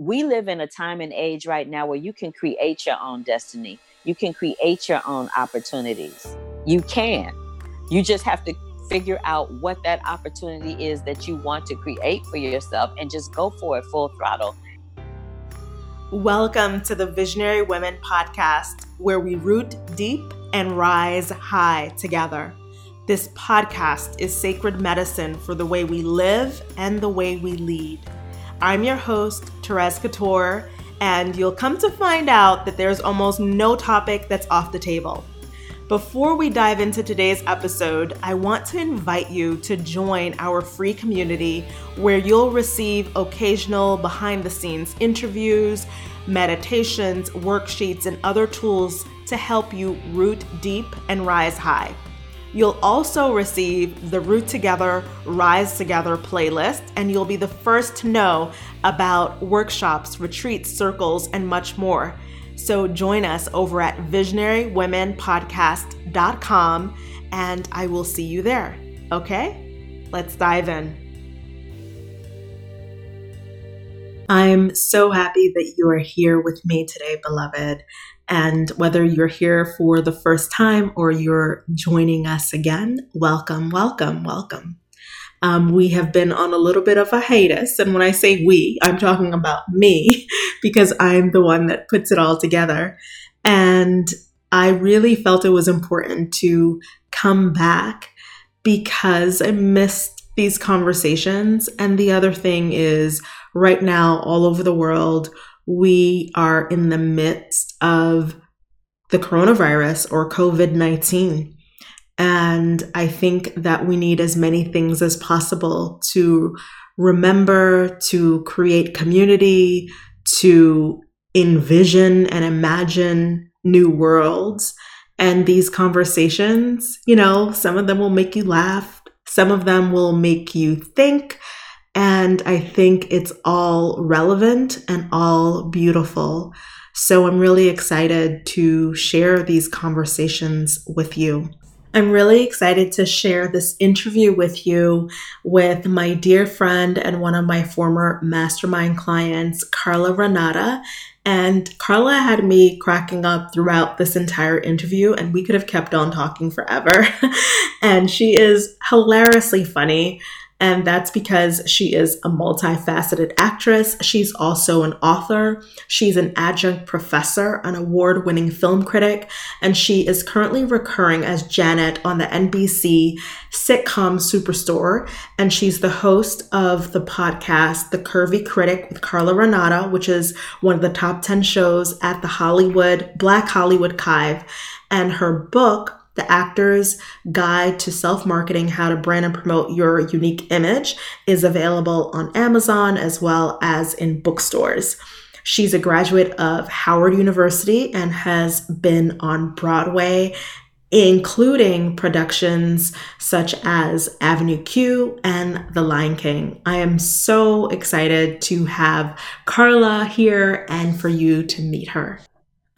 we live in a time and age right now where you can create your own destiny. You can create your own opportunities. You can. You just have to figure out what that opportunity is that you want to create for yourself and just go for it full throttle. Welcome to the Visionary Women podcast, where we root deep and rise high together. This podcast is sacred medicine for the way we live and the way we lead. I'm your host, Therese Couture, and you'll come to find out that there's almost no topic that's off the table. Before we dive into today's episode, I want to invite you to join our free community where you'll receive occasional behind the scenes interviews, meditations, worksheets, and other tools to help you root deep and rise high. You'll also receive the Root Together, Rise Together playlist, and you'll be the first to know about workshops, retreats, circles, and much more. So join us over at visionarywomenpodcast.com, and I will see you there. Okay? Let's dive in. I'm so happy that you are here with me today, beloved. And whether you're here for the first time or you're joining us again, welcome, welcome, welcome. Um, we have been on a little bit of a hiatus. And when I say we, I'm talking about me because I'm the one that puts it all together. And I really felt it was important to come back because I missed these conversations. And the other thing is, right now, all over the world, we are in the midst of the coronavirus or COVID 19. And I think that we need as many things as possible to remember, to create community, to envision and imagine new worlds. And these conversations, you know, some of them will make you laugh, some of them will make you think, and I think it's all relevant and all beautiful. So I'm really excited to share these conversations with you. I'm really excited to share this interview with you with my dear friend and one of my former mastermind clients, Carla Renata. And Carla had me cracking up throughout this entire interview, and we could have kept on talking forever. and she is hilariously funny. And that's because she is a multifaceted actress. She's also an author. She's an adjunct professor, an award winning film critic, and she is currently recurring as Janet on the NBC sitcom Superstore. And she's the host of the podcast, The Curvy Critic with Carla Renata, which is one of the top 10 shows at the Hollywood, Black Hollywood Live. And her book, the Actor's Guide to Self Marketing How to Brand and Promote Your Unique Image is available on Amazon as well as in bookstores. She's a graduate of Howard University and has been on Broadway, including productions such as Avenue Q and The Lion King. I am so excited to have Carla here and for you to meet her.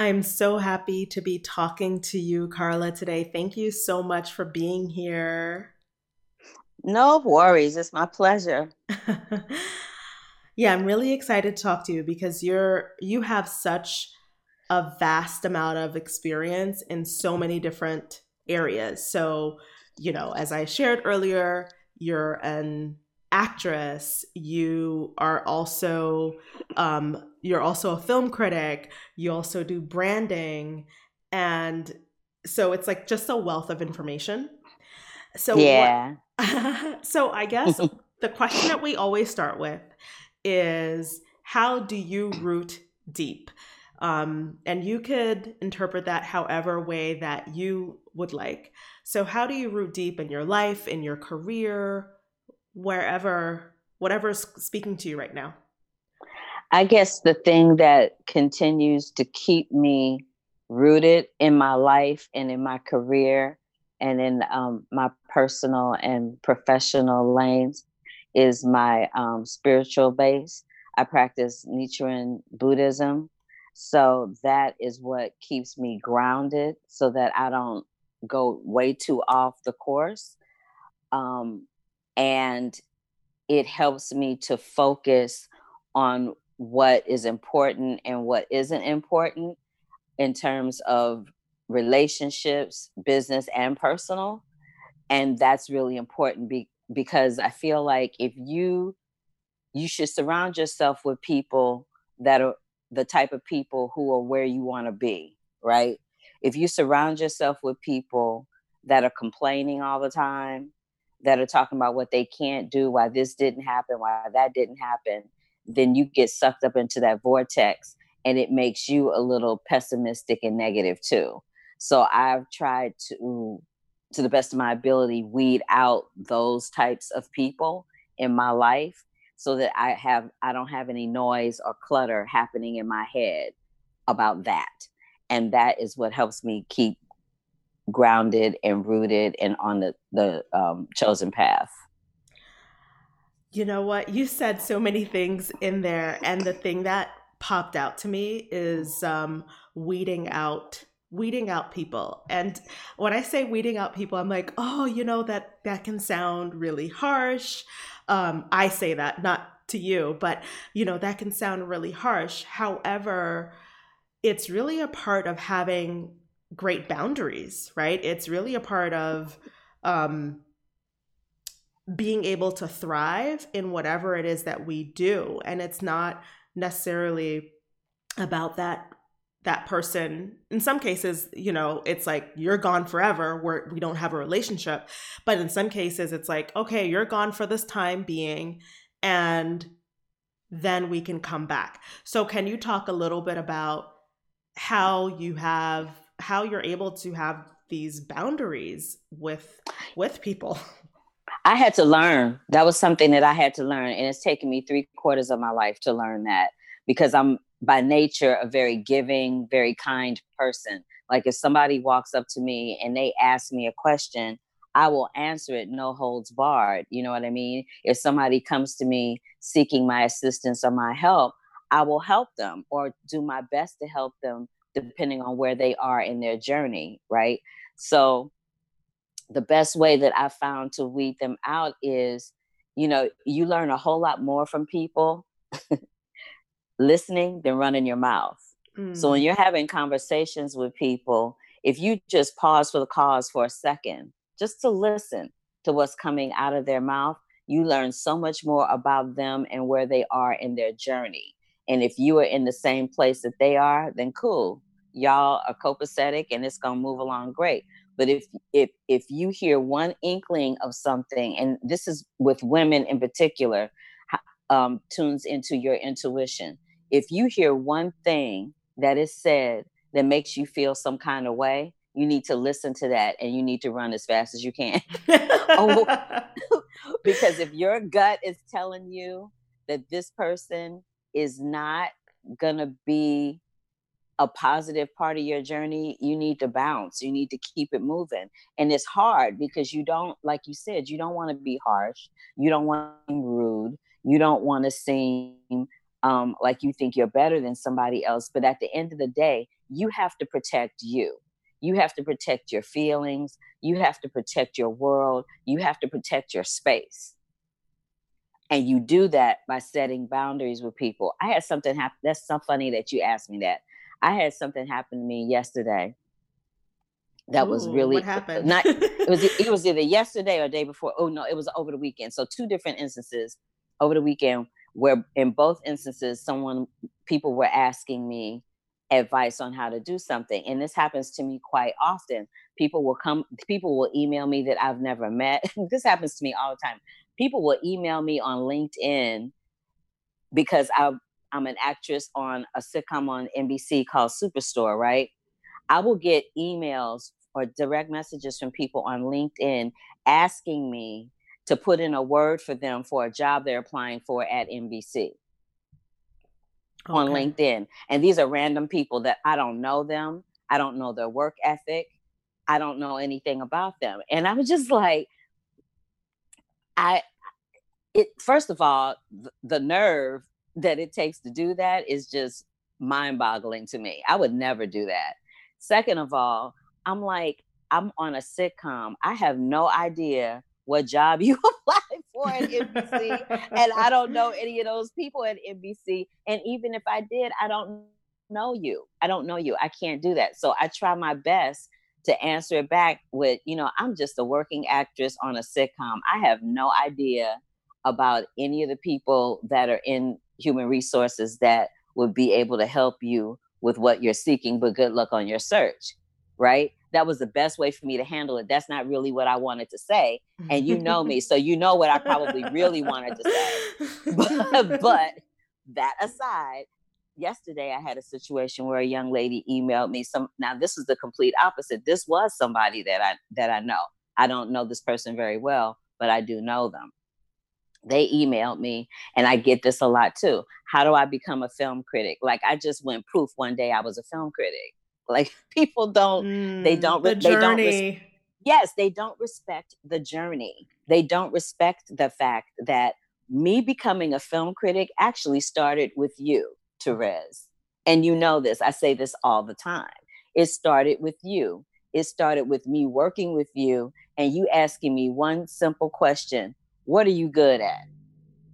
I'm so happy to be talking to you, Carla, today. Thank you so much for being here. No worries. It's my pleasure. yeah, I'm really excited to talk to you because you're you have such a vast amount of experience in so many different areas. So, you know, as I shared earlier, you're an actress you are also um, you're also a film critic you also do branding and so it's like just a wealth of information. So yeah. what, so i guess the question that we always start with is how do you root deep? Um, and you could interpret that however way that you would like. So how do you root deep in your life in your career wherever whatever's speaking to you right now i guess the thing that continues to keep me rooted in my life and in my career and in um, my personal and professional lanes is my um, spiritual base. I practice nichiren buddhism. So that is what keeps me grounded so that i don't go way too off the course. Um, and it helps me to focus on what is important and what isn't important in terms of relationships, business, and personal. And that's really important be- because I feel like if you you should surround yourself with people that are the type of people who are where you want to be, right? If you surround yourself with people that are complaining all the time, that are talking about what they can't do, why this didn't happen, why that didn't happen, then you get sucked up into that vortex and it makes you a little pessimistic and negative too. So I've tried to, to the best of my ability, weed out those types of people in my life so that I have I don't have any noise or clutter happening in my head about that. And that is what helps me keep grounded and rooted and on the the um, chosen path. You know what? You said so many things in there, and the thing that popped out to me is um, weeding out weeding out people and when i say weeding out people i'm like oh you know that that can sound really harsh um, I say that, not to you, but you know, that can sound really harsh. However, it's really a part of having great boundaries, right? It's really a part of um, being able to thrive in whatever it is that we do. And it's not necessarily about that that person. In some cases you know it's like you're gone forever. Where we don't have a relationship. But in some cases it's like okay you're gone for this time being and then we can come back. So can you talk a little bit about how you have how you're able to have these boundaries with with people i had to learn that was something that i had to learn and it's taken me three quarters of my life to learn that because i'm by nature a very giving, very kind person. Like if somebody walks up to me and they ask me a question, I will answer it no holds barred. You know what I mean? If somebody comes to me seeking my assistance or my help, I will help them or do my best to help them depending on where they are in their journey, right? So the best way that I found to weed them out is, you know, you learn a whole lot more from people listening than running your mouth. Mm. So when mm. you're having conversations with people, if you just pause for the cause for a second, just to listen to what's coming out of their mouth, you learn so much more about them and where they are in their journey. And if you are in the same place that they are, then cool. Y'all are copacetic and it's gonna move along great. But if if if you hear one inkling of something, and this is with women in particular, um, tunes into your intuition if you hear one thing that is said that makes you feel some kind of way, you need to listen to that and you need to run as fast as you can. oh, because if your gut is telling you that this person is not going to be a positive part of your journey, you need to bounce. You need to keep it moving. And it's hard because you don't, like you said, you don't want to be harsh. You don't want to be rude. You don't want to seem um, like you think you're better than somebody else. But at the end of the day, you have to protect you. You have to protect your feelings. You have to protect your world. You have to protect your space. And you do that by setting boundaries with people. I had something happen. That's so funny that you asked me that. I had something happen to me yesterday that Ooh, was really what happened. not it was it was either yesterday or day before. Oh no, it was over the weekend. So two different instances over the weekend where in both instances someone people were asking me advice on how to do something and this happens to me quite often people will come people will email me that i've never met this happens to me all the time people will email me on linkedin because i i'm an actress on a sitcom on nbc called superstore right i will get emails or direct messages from people on linkedin asking me to put in a word for them for a job they're applying for at NBC okay. on LinkedIn. And these are random people that I don't know them. I don't know their work ethic. I don't know anything about them. And I was just like, I, it, first of all, the, the nerve that it takes to do that is just mind boggling to me. I would never do that. Second of all, I'm like, I'm on a sitcom. I have no idea what job you apply for at NBC, and I don't know any of those people at NBC. And even if I did, I don't know you. I don't know you. I can't do that. So I try my best to answer it back with, you know, I'm just a working actress on a sitcom. I have no idea about any of the people that are in human resources that would be able to help you with what you're seeking, but good luck on your search. Right. That was the best way for me to handle it. That's not really what I wanted to say. And you know me. So you know what I probably really wanted to say. But, but that aside, yesterday I had a situation where a young lady emailed me some now this is the complete opposite. This was somebody that I that I know. I don't know this person very well, but I do know them they emailed me and i get this a lot too how do i become a film critic? Like i just went proof one day i was a film critic. Like people don't mm, they don't the they journey. don't res- yes they don't respect the journey. They don't respect the fact that me becoming a film critic actually started with you Therese. And you know this i say this all the time. It started with you. It started with me working with you and you asking me one simple question what are you good at?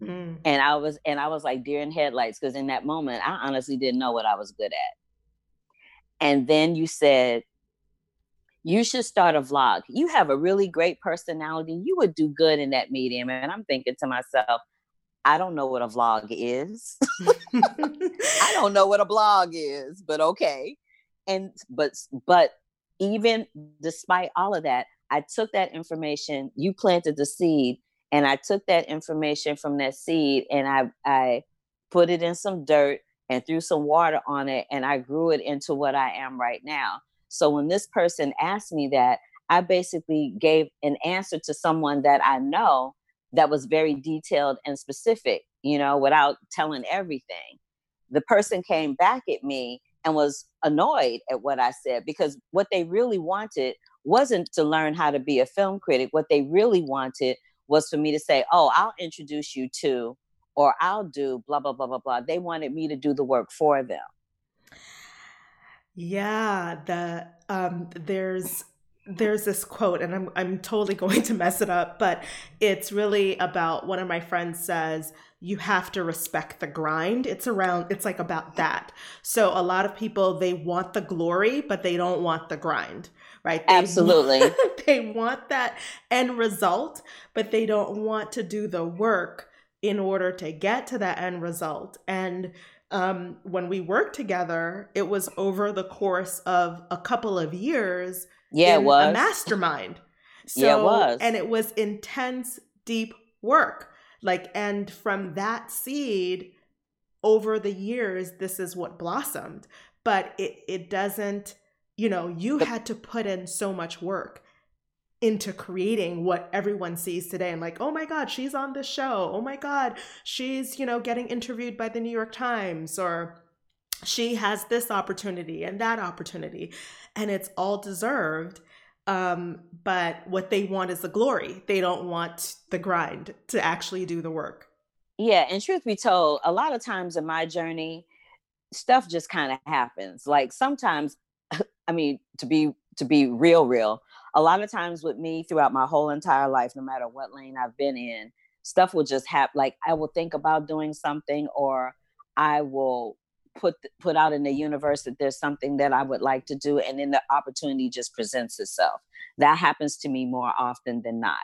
Mm. And I was and I was like deer in headlights because in that moment I honestly didn't know what I was good at. And then you said, you should start a vlog. You have a really great personality. You would do good in that medium. And I'm thinking to myself, I don't know what a vlog is. I don't know what a blog is, but okay. And but but even despite all of that, I took that information, you planted the seed, and I took that information from that seed and I, I put it in some dirt and threw some water on it and I grew it into what I am right now. So when this person asked me that, I basically gave an answer to someone that I know that was very detailed and specific, you know, without telling everything. The person came back at me and was annoyed at what I said because what they really wanted wasn't to learn how to be a film critic. What they really wanted was for me to say, oh, I'll introduce you to, or I'll do blah, blah, blah, blah, blah. They wanted me to do the work for them. Yeah, the um there's there's this quote and I'm I'm totally going to mess it up, but it's really about one of my friends says you have to respect the grind. It's around it's like about that. So a lot of people they want the glory, but they don't want the grind right? They Absolutely. Want, they want that end result, but they don't want to do the work in order to get to that end result. And um, when we worked together, it was over the course of a couple of years. Yeah, it was a mastermind. So, yeah, it was, and it was intense, deep work. Like, and from that seed, over the years, this is what blossomed. But it it doesn't you know, you had to put in so much work into creating what everyone sees today and like oh my god she's on this show oh my god she's you know getting interviewed by the new york times or she has this opportunity and that opportunity and it's all deserved um, but what they want is the glory they don't want the grind to actually do the work yeah and truth be told a lot of times in my journey stuff just kind of happens like sometimes I mean, to be to be real, real. A lot of times with me throughout my whole entire life, no matter what lane I've been in, stuff will just happen. Like I will think about doing something, or I will put put out in the universe that there's something that I would like to do, and then the opportunity just presents itself. That happens to me more often than not.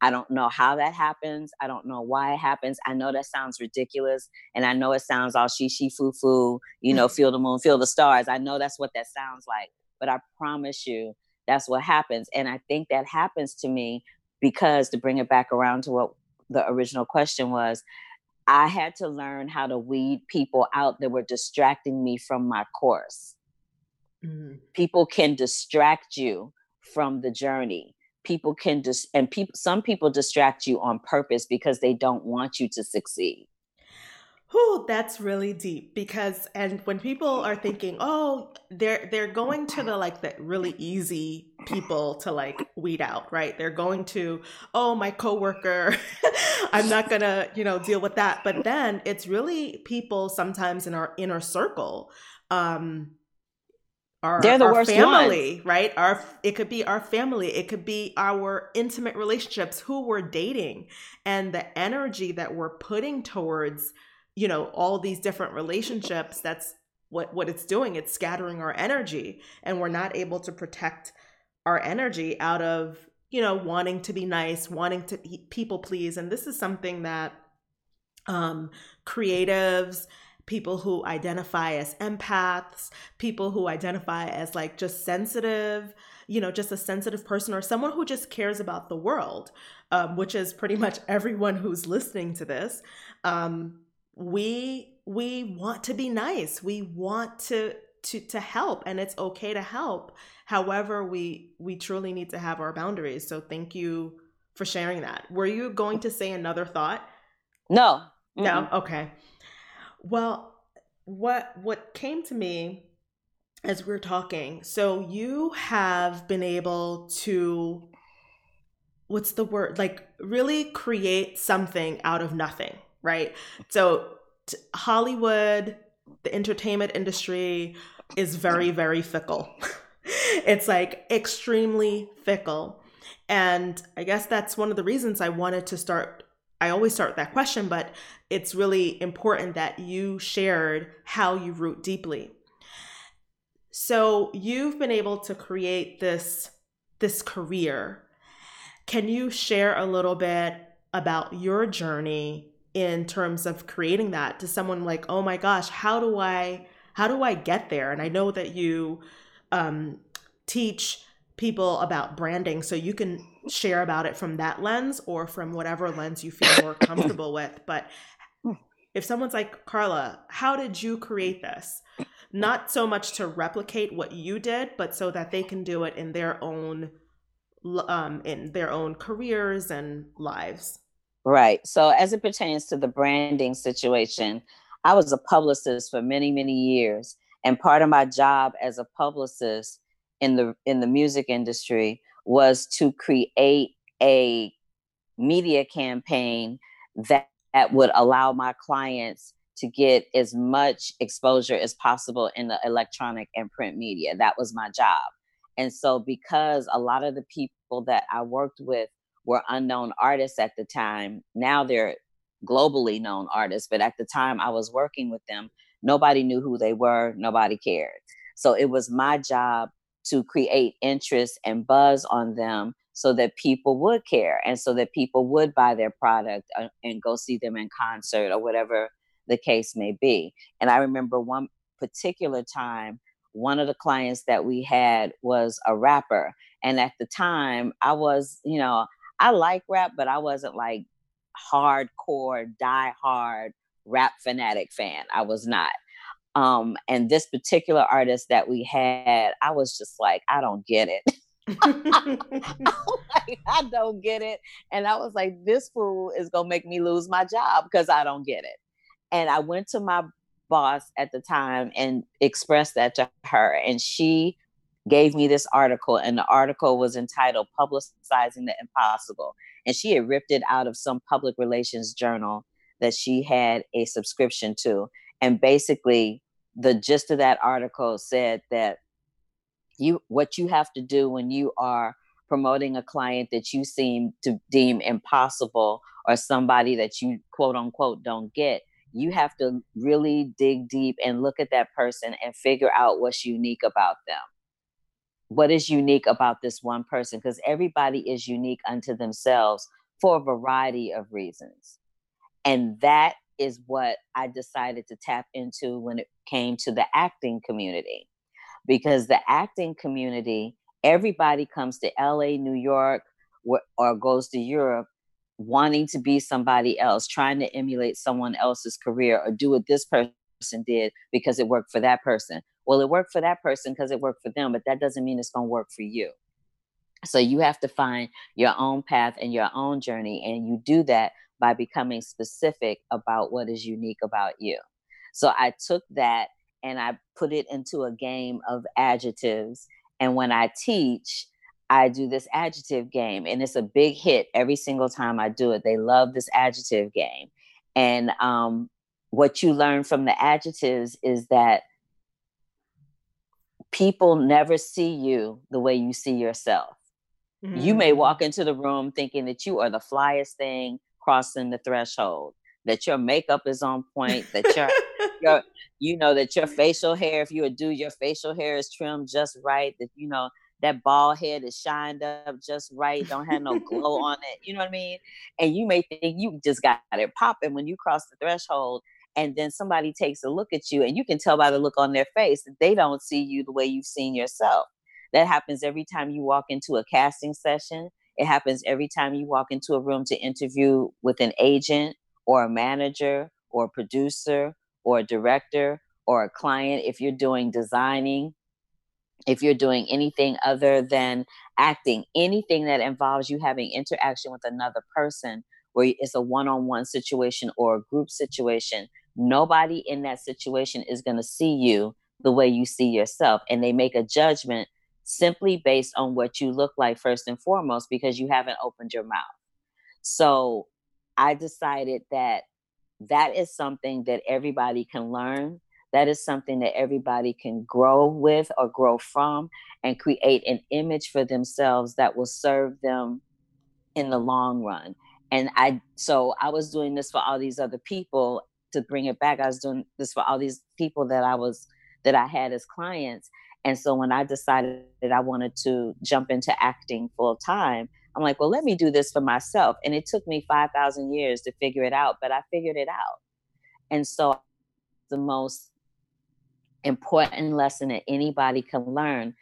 I don't know how that happens. I don't know why it happens. I know that sounds ridiculous. And I know it sounds all she, she, foo, foo, you know, feel the moon, feel the stars. I know that's what that sounds like. But I promise you, that's what happens. And I think that happens to me because to bring it back around to what the original question was, I had to learn how to weed people out that were distracting me from my course. Mm-hmm. People can distract you from the journey people can just dis- and people some people distract you on purpose because they don't want you to succeed Oh, that's really deep because and when people are thinking, "Oh, they're they're going to the like the really easy people to like weed out, right? They're going to, "Oh, my coworker, I'm not to, you know, deal with that." But then it's really people sometimes in our inner circle um our, They're the our worst family, ones. right? Our it could be our family, it could be our intimate relationships, who we're dating, and the energy that we're putting towards, you know, all these different relationships. That's what what it's doing. It's scattering our energy, and we're not able to protect our energy out of you know wanting to be nice, wanting to people please, and this is something that um, creatives people who identify as empaths, people who identify as like just sensitive, you know, just a sensitive person or someone who just cares about the world, um, which is pretty much everyone who's listening to this. Um, we we want to be nice. We want to to to help, and it's okay to help. However, we we truly need to have our boundaries. So thank you for sharing that. Were you going to say another thought? No. No. Okay. Well, what what came to me as we are talking, so you have been able to what's the word? Like really create something out of nothing, right? So t- Hollywood, the entertainment industry is very very fickle. it's like extremely fickle. And I guess that's one of the reasons I wanted to start I always start with that question, but it's really important that you shared how you root deeply. So you've been able to create this this career. Can you share a little bit about your journey in terms of creating that to someone like, "Oh my gosh, how do I how do I get there?" And I know that you um, teach people about branding so you can share about it from that lens or from whatever lens you feel more comfortable with. But if someone's like carla how did you create this? Not so much to replicate what you did but so that they can do it in their own um in their own careers and lives right so as it pertains to the branding situation i was a publicist for many many years and part of my job as a publicist in the in the music industry was to create a media campaign that, that would allow my clients to get as much exposure as possible in the electronic and print media. That was my job. And so, because a lot of the people that I worked with were unknown artists at the time, now they're globally known artists. But at the time I was working with them, nobody knew who they were, nobody cared. So, it was my job to create interest and buzz on them so that people would care and so that people would buy their product uh, and go see them in concert or whatever the case may be. And I remember one particular time, one of the clients that we had was a rapper. And at the time, I was, you know, I like rap, but I wasn't like hardcore, die hard rap fanatic fan. I was not. Um, and this particular artist that we had, I was just like, I don't get it. like, I don't get it. And I was like, this fool is gonna make me lose my job because I don't get it. And I went to my boss at the time and expressed that to her. And she gave me this article, and the article was entitled Publicizing the Impossible. And she had ripped it out of some public relations journal that she had a subscription to. And basically, the gist of that article said that you what you have to do when you are promoting a client that you seem to deem impossible or somebody that you quote unquote don't get you have to really dig deep and look at that person and figure out what's unique about them what is unique about this one person because everybody is unique unto themselves for a variety of reasons and that is what I decided to tap into when it came to the acting community. Because the acting community, everybody comes to LA, New York, or goes to Europe wanting to be somebody else, trying to emulate someone else's career or do what this person did because it worked for that person. Well, it worked for that person because it worked for them, but that doesn't mean it's going to work for you. So you have to find your own path and your own journey. And you do that by becoming specific about what is unique about you. So I took that and I put it into a game of adjectives. And when I teach, I do this adjective game, and it's a big hit every single time I do it. They love this adjective game. And um, what you learn from the adjectives is that people never see you the way you see yourself. Mm-hmm. You may mm. walk into the room thinking that you are the flyest thing crossing the threshold, that your makeup is on point, that your your you know that your facial hair, if you would do your facial hair is trimmed just right, that you know that bald head is shined up just right, don't have no glow on it. You know what I mean? And you may think you just got it popping when you cross the threshold and then somebody takes a look at you and you can tell by the look on their face that they don't see you the way you've seen yourself. That happens every time you walk into a casting session. It happens every time you walk into a room to interview with an agent or a manager or a producer or a director or a client if you're doing designing if you're doing anything other than acting anything that involves you having interaction with another person where it's a one-on-one situation or a group situation nobody in that situation is going to see you the way you see yourself and they make a judgment simply based on what you look like first and foremost because you haven't opened your mouth. So i decided that that is something that everybody can learn. That is something that everybody can grow with or grow from and create an image for themselves that will serve them in the long run. And i so i was doing this for all these other people to bring it back, I was doing this for all these people that I was that I had as clients. And so when I decided that I wanted to jump into acting full time, I'm like, well, let me do this for myself. And it took me 5,000 years to figure it out, but I figured it out. And so the most important lesson that anybody can learn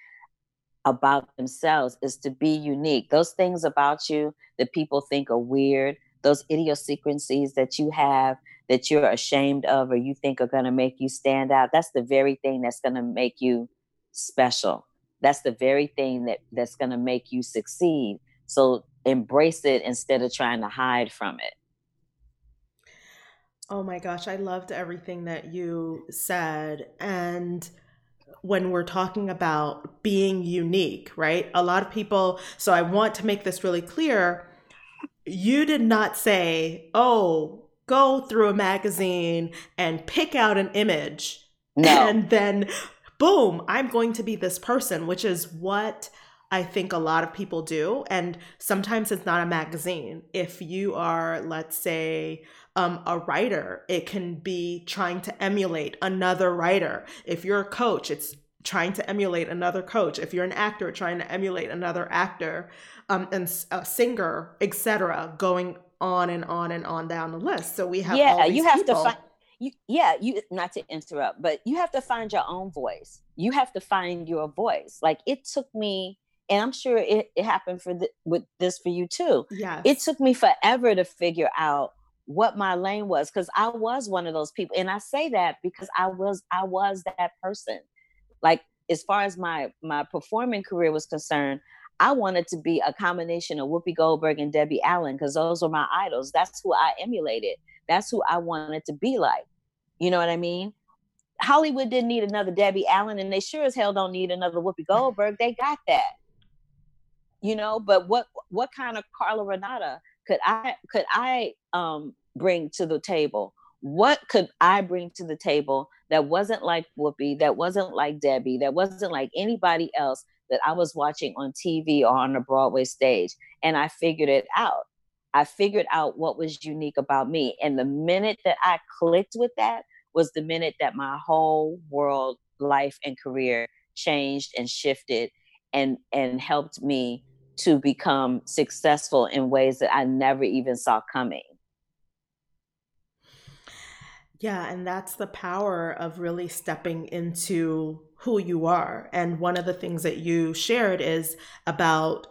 about themselves is to be unique. Those things about you that people think are weird, those idiosyncrasies that you have that you're ashamed of or you think are going to make you stand out that's the very thing that's going to make you special. That's the very thing that that's going to make you succeed. So embrace it instead of trying to hide from it. Oh my gosh i loved everything that you said and when we're talking about being unique right? A lot of people so i want to make this really clear. You did not say oh go through a magazine and pick out an image no. and then boom, I'm going to be this person, which is what I think a lot of people do. And sometimes it's not a magazine. If you are, let's say, um, a writer, it can be trying to emulate another writer. If you're a coach, it's trying to emulate another coach. If you're an actor, trying to emulate another actor, um, and a singer, etc., going on and on and on down the list. So we have yeah, you have people. to find you yeah you not to interrupt, but you have to find your own voice. You have to find your voice. Like it took me, and I'm sure it, it happened for the, with this for you too. Yeah, it took me forever to figure out what my lane was because I was one of those people, and I say that because I was I was that person. Like as far as my my performing career was concerned, I wanted to be a combination of Whoopi Goldberg and Debbie Allen because those were my idols. That's who I emulated. That's who I wanted to be like. You know what I mean? Hollywood didn't need another Debbie Allen, and they sure as hell don't need another Whoopi Goldberg. They got that. You know, but what what kind of Carla Renata could I could I um bring to the table? What could I bring to the table that wasn't like Whoopi, that wasn't like Debbie, that wasn't like anybody else that I was watching on TV or on a Broadway stage. And I figured it out. I figured out what was unique about me. And the minute that I clicked with that was the minute that my whole world, life, and career changed and shifted and and helped me to become successful in ways that I never even saw coming. Yeah, and that's the power of really stepping into who you are. And one of the things that you shared is about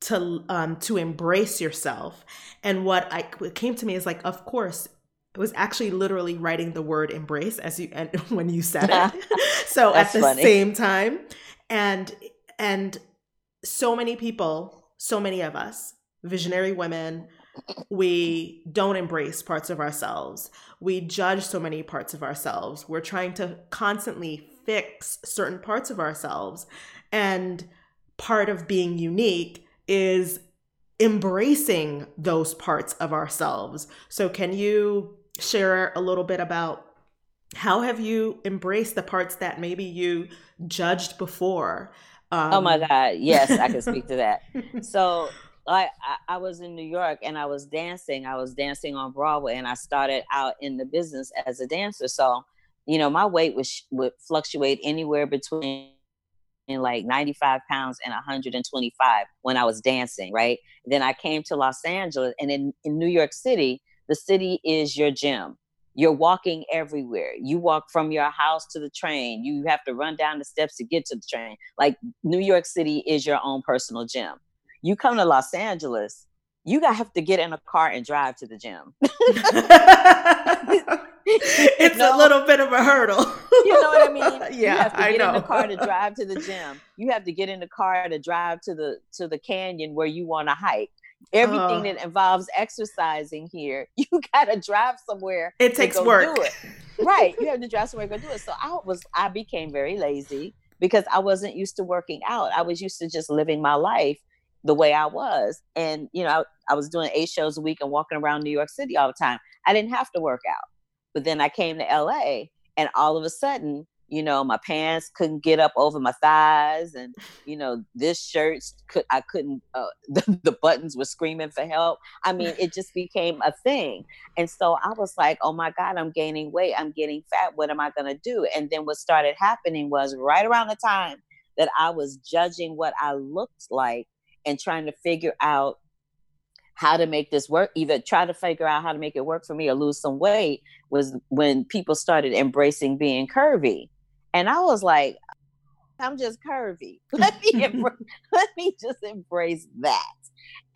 to um to embrace yourself. And what I what came to me is like, of course, it was actually literally writing the word embrace as you and when you said it. so at the funny. same time, and and so many people, so many of us, visionary women, we don't embrace parts of ourselves. We judge so many parts of ourselves. We're trying to constantly fix certain parts of ourselves. And part of being unique is embracing those parts of ourselves. So, can you share a little bit about how have you embraced the parts that maybe you judged before um, oh my god yes i can speak to that so I, I was in New York and I was dancing. I was dancing on Broadway, and I started out in the business as a dancer. So, you know, my weight was would fluctuate anywhere between like 95 pounds and 125 when I was dancing, right? Then I came to Los Angeles and in, in New York City, the city is your gym. You're walking everywhere. You walk from your house to the train. You have to run down the steps to get to the train. Like New York City is your own personal gym. You come to Los Angeles, you gotta have to get in a car and drive to the gym. it's know? a little bit of a hurdle. you know what I mean? Yeah, you have to get in the car to drive to the gym. You have to get in the car to drive to the to the canyon where you want to hike. Everything uh, that involves exercising here, you gotta drive somewhere. It takes work. It. right. You have to drive somewhere to go do it. So I was I became very lazy because I wasn't used to working out. I was used to just living my life the way I was. And, you know, I, I was doing eight shows a week and walking around New York City all the time. I didn't have to work out. But then I came to LA and all of a sudden, you know, my pants couldn't get up over my thighs and, you know, this shirt could, I couldn't, uh, the, the buttons were screaming for help. I mean, it just became a thing. And so I was like, oh my God, I'm gaining weight. I'm getting fat. What am I going to do? And then what started happening was right around the time that I was judging what I looked like and trying to figure out how to make this work, either try to figure out how to make it work for me or lose some weight, was when people started embracing being curvy. And I was like, I'm just curvy. Let me let me just embrace that.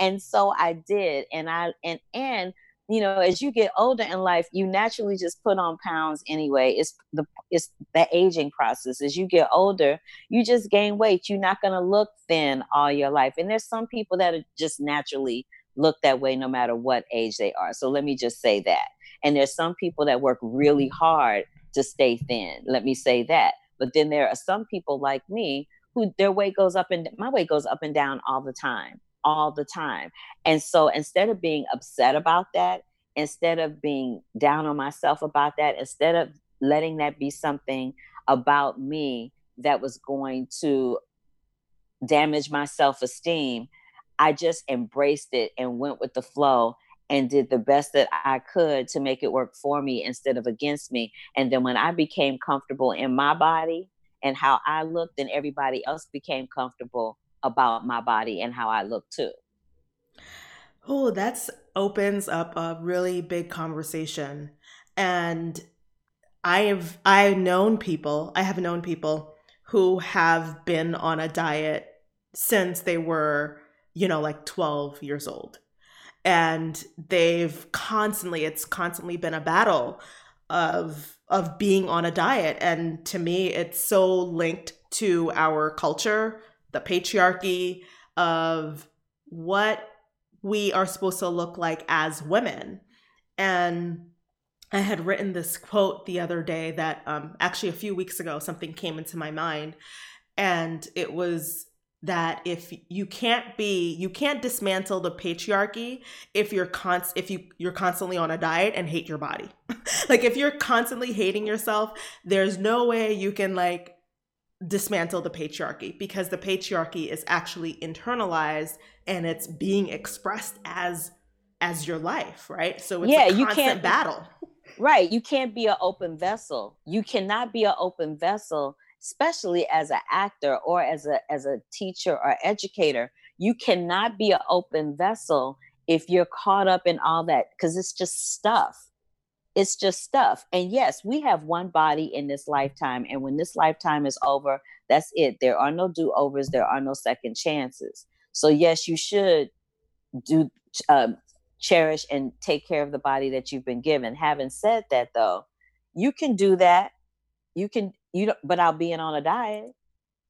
And so I did. And I and and you know, as you get older in life, you naturally just put on pounds anyway. It's the it's the aging process. As you get older, you just gain weight. You're not gonna look thin all your life. And there's some people that are just naturally look that way no matter what age they are. So let me just say that. And there's some people that work really hard to stay thin. Let me say that. But then there are some people like me who their weight goes up and my weight goes up and down all the time, all the time. And so instead of being upset about that, instead of being down on myself about that, instead of letting that be something about me that was going to damage my self esteem, I just embraced it and went with the flow and did the best that I could to make it work for me instead of against me. And then when I became comfortable in my body and how I looked, then everybody else became comfortable about my body and how I looked too. Oh, that's opens up a really big conversation. And I have I've known people, I have known people who have been on a diet since they were you know, like 12 years old. And they've constantly, it's constantly been a battle of of being on a diet. And to me, it's so linked to our culture, the patriarchy of what we are supposed to look like as women. And I had written this quote the other day that um, actually a few weeks ago, something came into my mind. And it was that if you can't be you can't dismantle the patriarchy if you're const if you you're constantly on a diet and hate your body. Like if you're constantly hating yourself there's no way you can like dismantle the patriarchy because the patriarchy is actually internalized and it's being expressed as as your life right? So it's yeah, a constant you can't, battle. Right you can't be an open vessel. You cannot be an open vessel especially as an actor or as a as a teacher or educator you cannot be an open vessel if you're caught up in all that because it's just stuff. It's just stuff. And yes we have one body in this lifetime and when this lifetime is over that's it. There are no do-overs. There are no second chances. So yes you should do um, cherish and take care of the body that you've been given. Having said that though you can do that. You can you know, but being on a diet.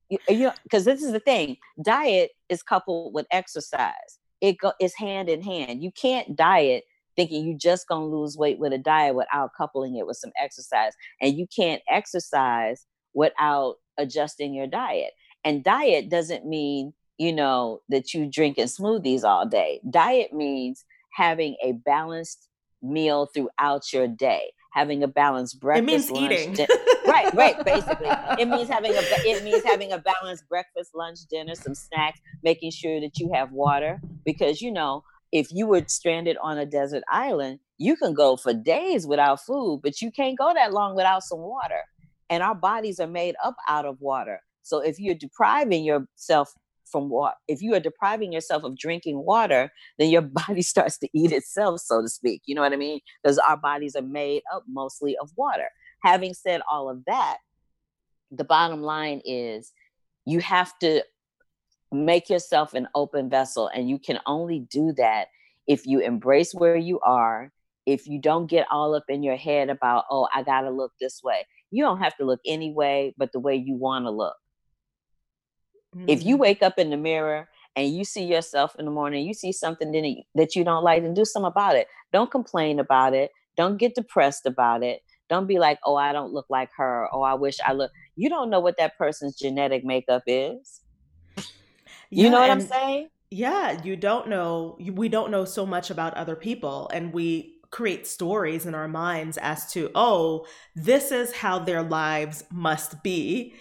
You, you because this is the thing. Diet is coupled with exercise. It go is hand in hand. You can't diet thinking you just gonna lose weight with a diet without coupling it with some exercise, and you can't exercise without adjusting your diet. And diet doesn't mean you know that you drinking smoothies all day. Diet means having a balanced meal throughout your day having a balanced breakfast. It means lunch, eating. Right, right. Basically, it means having a it means having a balanced breakfast, lunch, dinner, some snacks, making sure that you have water because you know if you were stranded on a desert island, you can go for days without food, but you can't go that long without some water. And our bodies are made up out of water. So if you're depriving yourself from water, if you are depriving yourself of drinking water, then your body starts to eat itself, so to speak. You know what I mean? Because our bodies are made up mostly of water. Having said all of that, the bottom line is you have to make yourself an open vessel and you can only do that if you embrace where you are if you don't get all up in your head about oh i gotta look this way you don't have to look any way but the way you want to look mm-hmm. if you mm. wake up in the mirror and you see yourself in the morning you see something that you don't like then do something about it don't complain about it don't get depressed about it don't be like oh i don't look like her oh i wish i look you don't know what that person's genetic makeup is you yeah, know what I'm saying? Yeah, you don't know, we don't know so much about other people, and we create stories in our minds as to, oh, this is how their lives must be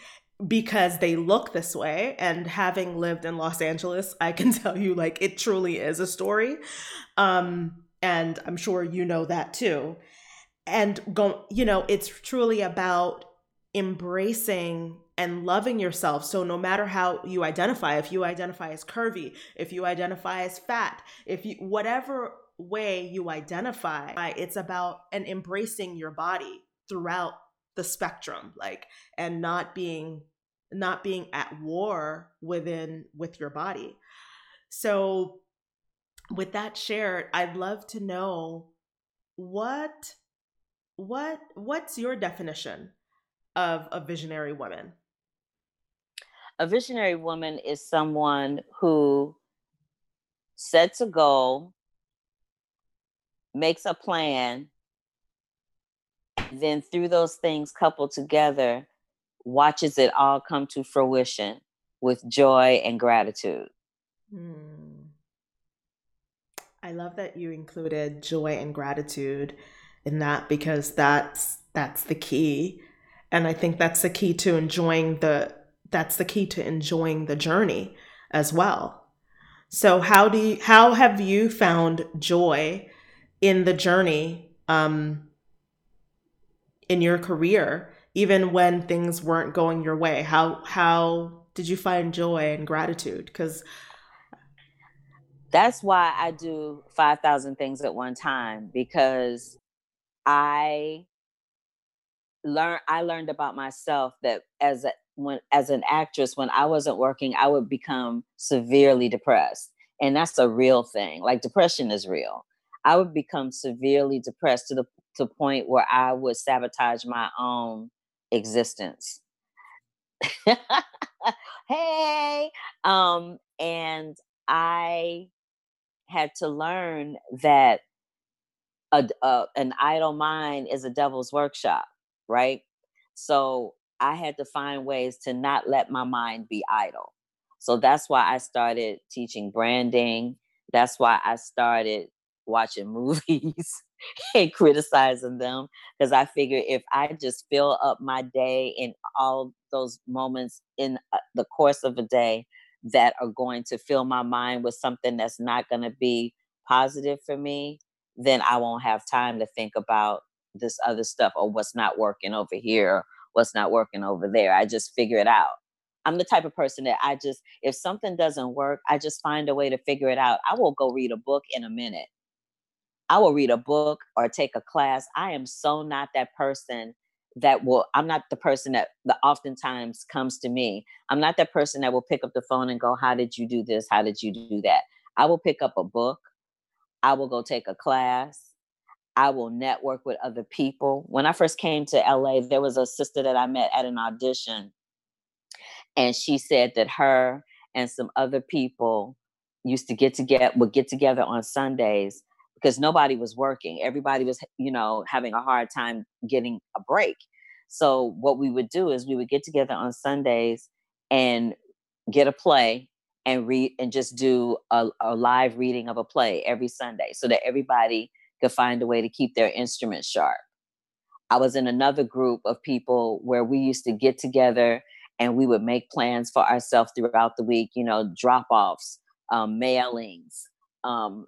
because they look this way. And having lived in Los Angeles, I can tell you, like, it truly is a story. Um, and I'm sure you know that too. And go, you know, it's truly about embracing and loving yourself. So no matter how you identify, if you identify as curvy, if you identify as fat, if you whatever way you identify, it's about and embracing your body throughout the spectrum like and not being not being at war within with your body. So with that shared, I'd love to know what what what's your definition of a visionary woman? A visionary woman is someone who sets a goal, makes a plan, then through those things coupled together, watches it all come to fruition with joy and gratitude. Hmm. I love that you included joy and gratitude in that because that's that's the key. And i think that's the key to enjoying the that's the key to enjoying the journey as well. So how do you how have you found joy in the journey um in your career even when things weren't going your way? How how did you find joy and gratitude? Because that's why I do 5,000 things at one time because I learn I learned about myself that as a when as an actress when I wasn't working I would become severely depressed and that's a real thing like depression is real. I would become severely depressed to the to point where I would sabotage my own existence. Hey um and I had to learn that a, a, an idle mind is a devil's workshop right? So I had to find ways to not let my mind be idle. So that's why I started teaching branding. That's why I started watching movies and criticizing them because I figured if I just fill up my day in all those moments in uh, the course of a day that are going to fill my mind with something that's not going to be positive for me, then I won't have time to think about this other stuff or what's not working over here, what's not working over there. I just figure it out. I'm the type of person that I just, if something doesn't work, I just find a way to figure it out. I will go read a book in a minute. I will read a book or take a class. I am so not that person that will, I'm not the person that, that oftentimes comes to me. I'm not that person that will pick up the phone and go, How did you do this? How did you do that? I will pick up a book. I will go take a class. I will network with other people. When I first came to LA, there was a sister that I met at an audition, and she said that her and some other people used to get together would get together on Sundays because nobody was working. Everybody was, you know, having a hard time getting a break. So what we would do is we would get together on Sundays and get a play and read and just do a, a live reading of a play every Sunday so that everybody could find a way to keep their instruments sharp. I was in another group of people where we used to get together and we would make plans for ourselves throughout the week, you know, drop offs, um, mailings, um,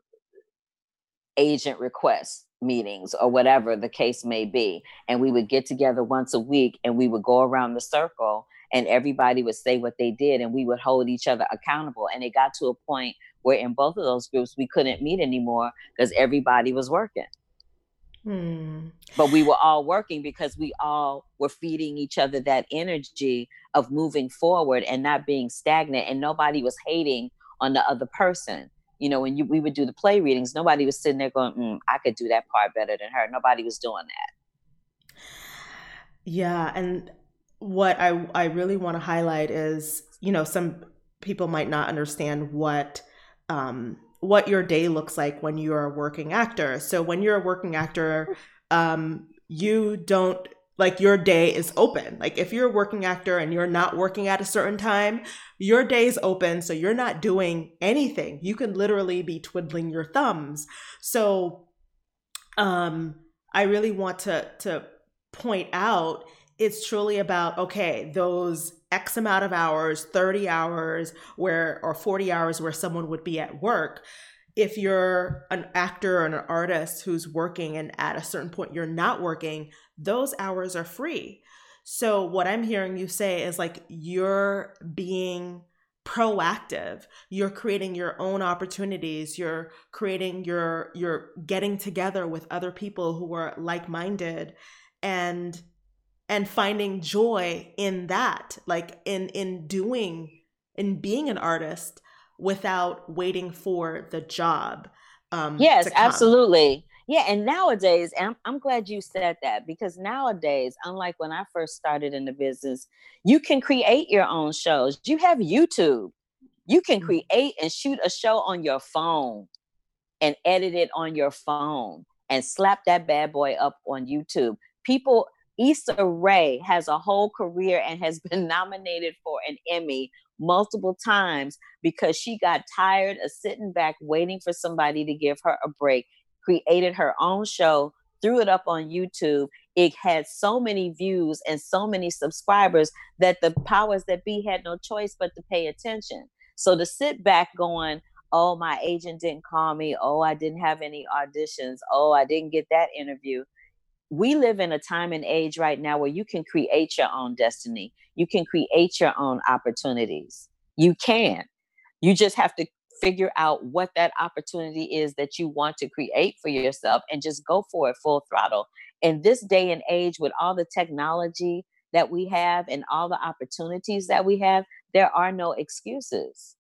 agent requests meetings or whatever the case may be. And we would get together once a week and we would go around the circle and everybody would say what they did and we would hold each other accountable. And it got to a point where in both of those groups we couldn't meet anymore because everybody was working. Hmm. But we were all working because we all were feeding each other that energy of moving forward and not being stagnant. And nobody was hating on the other person you know, when you, we would do the play readings, nobody was sitting there going, mm, I could do that part better than her. Nobody was doing that. Yeah. And what I, I really want to highlight is, you know, some people might not understand what, um, what your day looks like when you're a working actor. So when you're a working actor, um, you don't like your day is open. Like if you're a working actor and you're not working at a certain time, your day is open. So you're not doing anything. You can literally be twiddling your thumbs. So um I really want to to point out it's truly about okay, those X amount of hours, 30 hours where or 40 hours where someone would be at work if you're an actor or an artist who's working and at a certain point you're not working, those hours are free. So, what I'm hearing you say is like you're being proactive. You're creating your own opportunities. You're creating your you're getting together with other people who are like-minded. And and finding joy in that like in in doing in being an artist without waiting for the job. Um, yes, absolutely. Yeah, and nowadays, I'm, I'm glad you said that because nowadays, unlike when I first started in the business, you can create your own shows. You have YouTube. You can mm. create and shoot a show on your phone and edit it on your phone and slap that bad boy up on YouTube. People, Issa Rae has a whole career and has been nominated for an Emmy multiple times because she got tired of sitting back waiting for somebody to give her a break, created her own show, threw it up on YouTube. It had so many views and so many subscribers that the powers that be had no choice but to pay attention. So to sit back going, oh, my agent didn't call me. Oh, I didn't have any auditions. Oh, I didn't get that interview we live in a time and age right now where you can create your own destiny. You can create your own opportunities. You can. You just have to figure out what that opportunity is that you want to create for yourself and just go for it full throttle. In this day and age, with all the technology that we have and all the opportunities that we have, there are no excuses.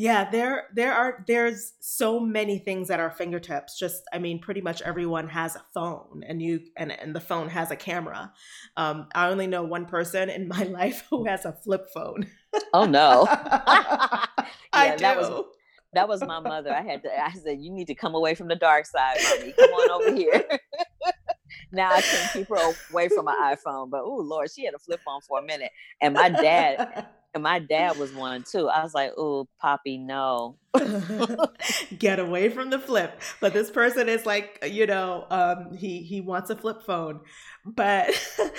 Yeah, there there are there's so many things at our fingertips. Just I mean, pretty much everyone has a phone, and you and and the phone has a camera. Um, I only know one person in my life who has a flip phone. Oh no! yeah, I do. That was, that was my mother. I had to. I said, "You need to come away from the dark side, mommy. Come on over here." now I can't keep her away from my iPhone. But oh Lord, she had a flip phone for a minute, and my dad and my dad was one too. I was like, "Oh, Poppy, no." Get away from the flip. But this person is like, you know, um, he he wants a flip phone. But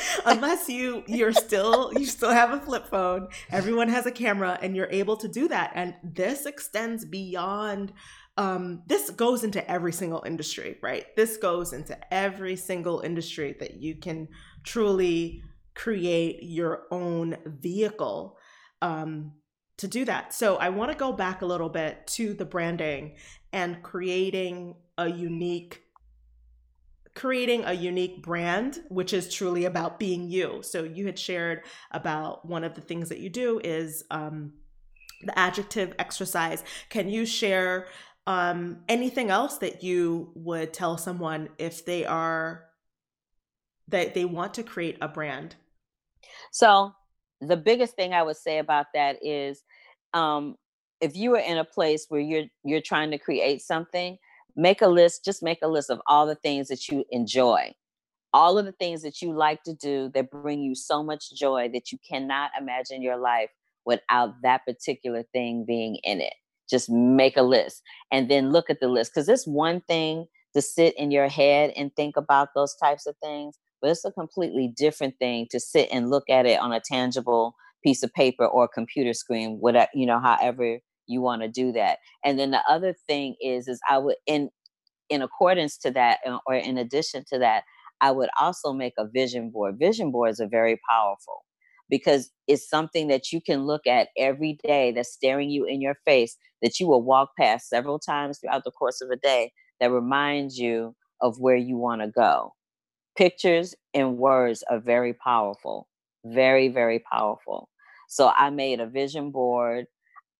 unless you you're still you still have a flip phone, everyone has a camera, and you're able to do that. And this extends beyond. Um, this goes into every single industry, right? This goes into every single industry that you can truly create your own vehicle um, to do that. So I want to go back a little bit to the branding and creating a unique creating a unique brand which is truly about being you so you had shared about one of the things that you do is um, the adjective exercise can you share um, anything else that you would tell someone if they are that they want to create a brand so the biggest thing I would say about that is um, if you are in a place where you're you're trying to create something, make a list, just make a list of all the things that you enjoy. All of the things that you like to do that bring you so much joy that you cannot imagine your life without that particular thing being in it. Just make a list and then look at the list because it's one thing to sit in your head and think about those types of things, but it's a completely different thing to sit and look at it on a tangible piece of paper or computer screen, whatever, you know, however you want to do that. And then the other thing is, is I would, in, in accordance to that, uh, or in addition to that, I would also make a vision board. Vision boards are very powerful because it's something that you can look at every day that's staring you in your face that you will walk past several times throughout the course of a day that reminds you of where you want to go. Pictures and words are very powerful, very, very powerful. So I made a vision board.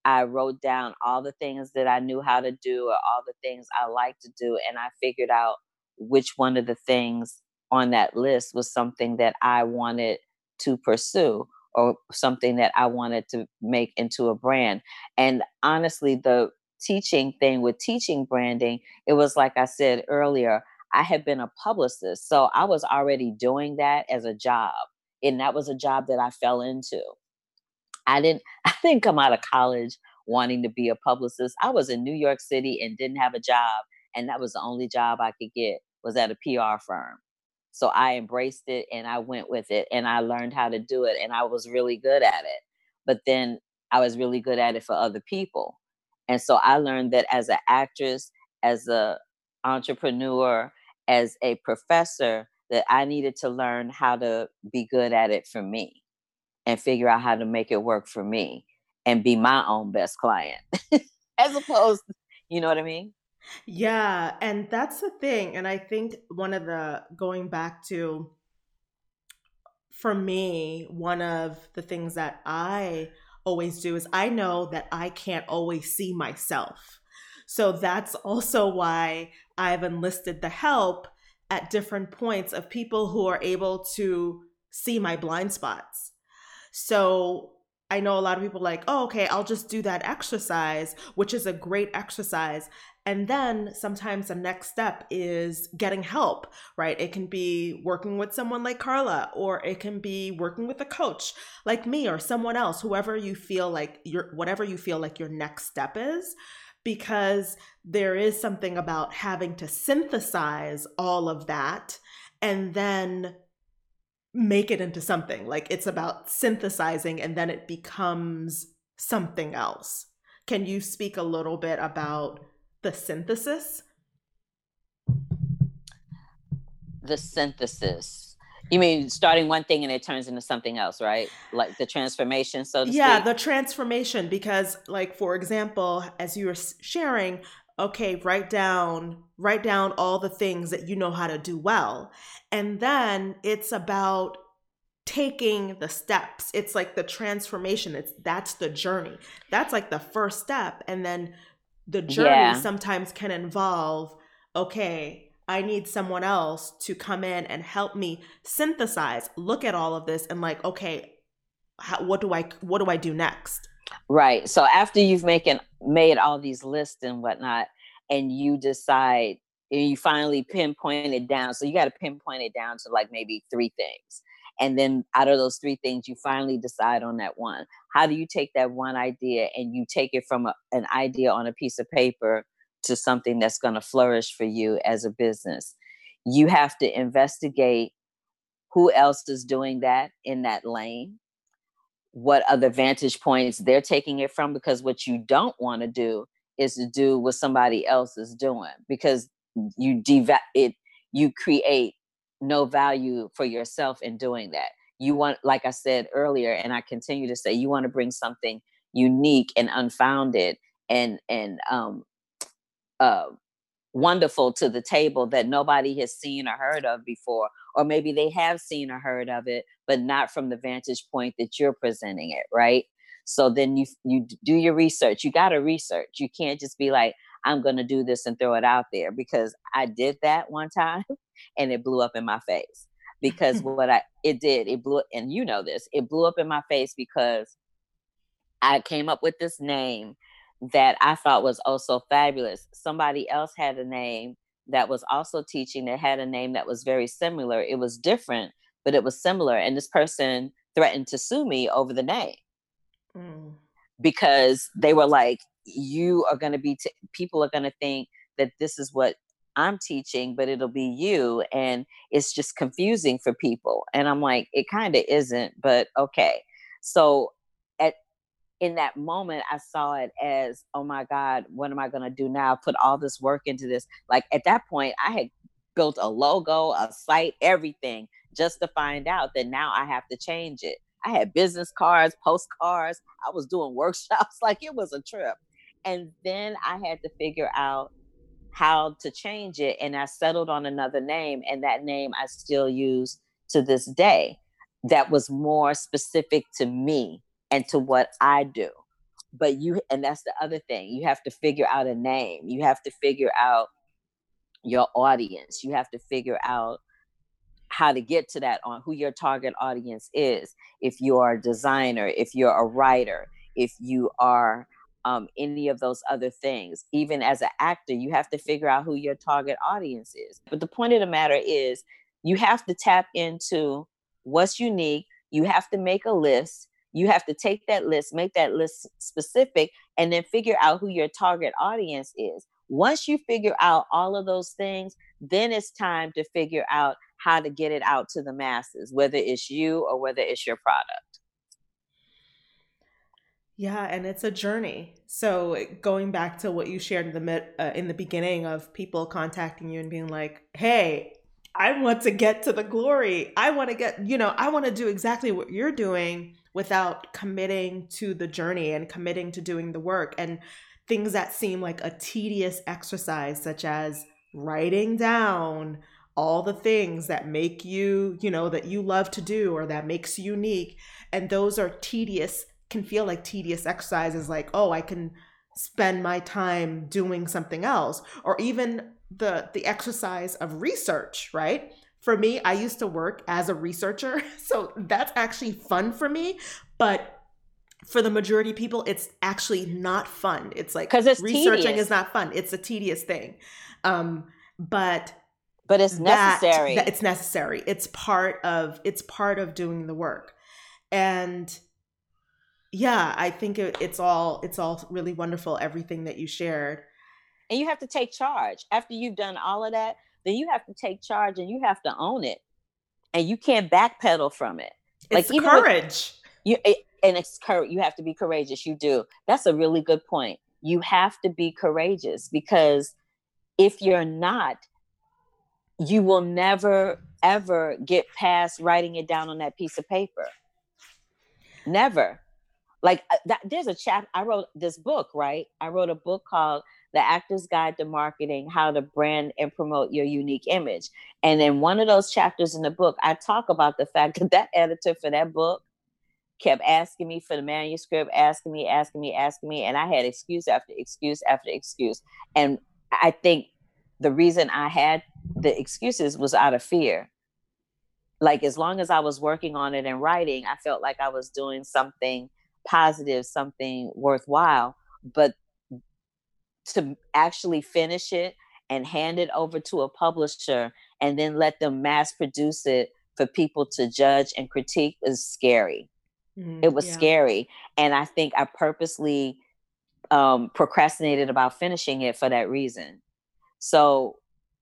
I wrote down all the things that I knew how to do or all the things I like to do. And I figured out which one of the things on that list was something that I wanted to pursue or something that I wanted to make into a brand. And honestly, the teaching thing with teaching branding, it was like I said earlier, I had been a publicist. So I was already doing that as a job. And that was a job that I fell into. I didn't I didn't come out of college wanting to be a publicist. I was in New York City and didn't have a job. And that was the only job I could get was at a PR firm. So I embraced it and I went with it and I learned how to do it and I was really good at it. But then I was really good at it for other people. And so I learned that as an actress, as an entrepreneur, as a professor, that I needed to learn how to be good at it for me and figure out how to make it work for me and be my own best client. as opposed, you know what I mean? Yeah, and that's the thing. And I think one of the going back to for me, one of the things that I always do is I know that I can't always see myself. So that's also why I've enlisted the help at different points of people who are able to see my blind spots. So I know a lot of people like, oh, okay, I'll just do that exercise, which is a great exercise. And then sometimes the next step is getting help, right? It can be working with someone like Carla, or it can be working with a coach like me or someone else, whoever you feel like your whatever you feel like your next step is. Because there is something about having to synthesize all of that and then make it into something. Like it's about synthesizing and then it becomes something else. Can you speak a little bit about the synthesis? The synthesis. You mean starting one thing and it turns into something else, right? Like the transformation, so Yeah, speak? the transformation. Because, like, for example, as you were sharing, okay, write down, write down all the things that you know how to do well. And then it's about taking the steps. It's like the transformation. It's that's the journey. That's like the first step. And then the journey yeah. sometimes can involve okay i need someone else to come in and help me synthesize look at all of this and like okay how, what do i what do i do next right so after you've making made all these lists and whatnot and you decide and you finally pinpoint it down so you got to pinpoint it down to like maybe three things and then out of those three things you finally decide on that one. How do you take that one idea and you take it from a, an idea on a piece of paper to something that's going to flourish for you as a business? You have to investigate who else is doing that in that lane what other vantage points they're taking it from because what you don't want to do is to do what somebody else is doing because you deva- it you create no value for yourself in doing that. You want, like I said earlier, and I continue to say, you want to bring something unique and unfounded and and um, uh, wonderful to the table that nobody has seen or heard of before, or maybe they have seen or heard of it, but not from the vantage point that you're presenting it, right? So then you you do your research. You got to research. You can't just be like, I'm going to do this and throw it out there because I did that one time and it blew up in my face because what I it did it blew and you know this it blew up in my face because I came up with this name that I thought was also fabulous. Somebody else had a name that was also teaching that had a name that was very similar. It was different, but it was similar. And this person threatened to sue me over the name mm. because they were like, you are going to be, t- people are going to think that this is what I'm teaching, but it'll be you. And it's just confusing for people. And I'm like, it kind of isn't, but okay. So at in that moment, I saw it as, oh my God, what am I going to do now? Put all this work into this. Like at that point, I had built a logo, a site, everything just to find out that now I have to change it. I had business cards, postcards. I was doing workshops like it was a trip. And then I had to figure out how to change it. And I settled on another name. And that name I still use to this day. That was more specific to me and to what I do. But you, and that's the other thing, you have to figure out a name. You have to figure out your audience. You have to figure out how to get to that on who your target audience is. If you're a designer, if you're a writer, if you are um, any of those other things. Even as an actor, you have to figure out who your target audience is. But the point of the matter is, you have to tap into what's unique. You have to make a list. You have to take that list, make that list specific, and then figure out who your target audience is. Once you figure out all of those things, then it's time to figure out how to get it out to the masses, whether it's you or whether it's your product. Yeah, and it's a journey. So going back to what you shared in the uh, in the beginning of people contacting you and being like, "Hey, I want to get to the glory. I want to get, you know, I want to do exactly what you're doing without committing to the journey and committing to doing the work and things that seem like a tedious exercise such as writing down all the things that make you, you know, that you love to do or that makes you unique and those are tedious can feel like tedious exercises like oh i can spend my time doing something else or even the the exercise of research right? For me i used to work as a researcher so that's actually fun for me but for the majority of people it's actually not fun. It's like because it's researching tedious. is not fun. It's a tedious thing. Um but but it's that- necessary. that it's necessary. It's part of it's part of doing the work. And yeah i think it, it's all it's all really wonderful everything that you shared. And you have to take charge. After you've done all of that then you have to take charge and you have to own it. And you can't backpedal from it. It's with- courage. You it, and it's courage you have to be courageous. You do. That's a really good point. You have to be courageous because if you're not you will never ever get past writing it down on that piece of paper. Never like uh, that there's a chap i wrote this book right? I wrote a book called the actor's guide to marketing how to brand and promote your unique image. And in one of those chapters in the book i talk about the fact that that editor for that book kept asking me for the manuscript asking me asking me asking me and i had excuse after excuse after excuse. And i think the reason i had the excuses was out of fear. Like as long as i was working on it and writing i felt like i was doing something positive, something worthwhile. But to actually finish it and hand it over to a publisher and then let them mass produce it for people to judge and critique is scary. Mm, it was yeah. scary. And I think I purposely um, procrastinated about finishing it for that reason. So,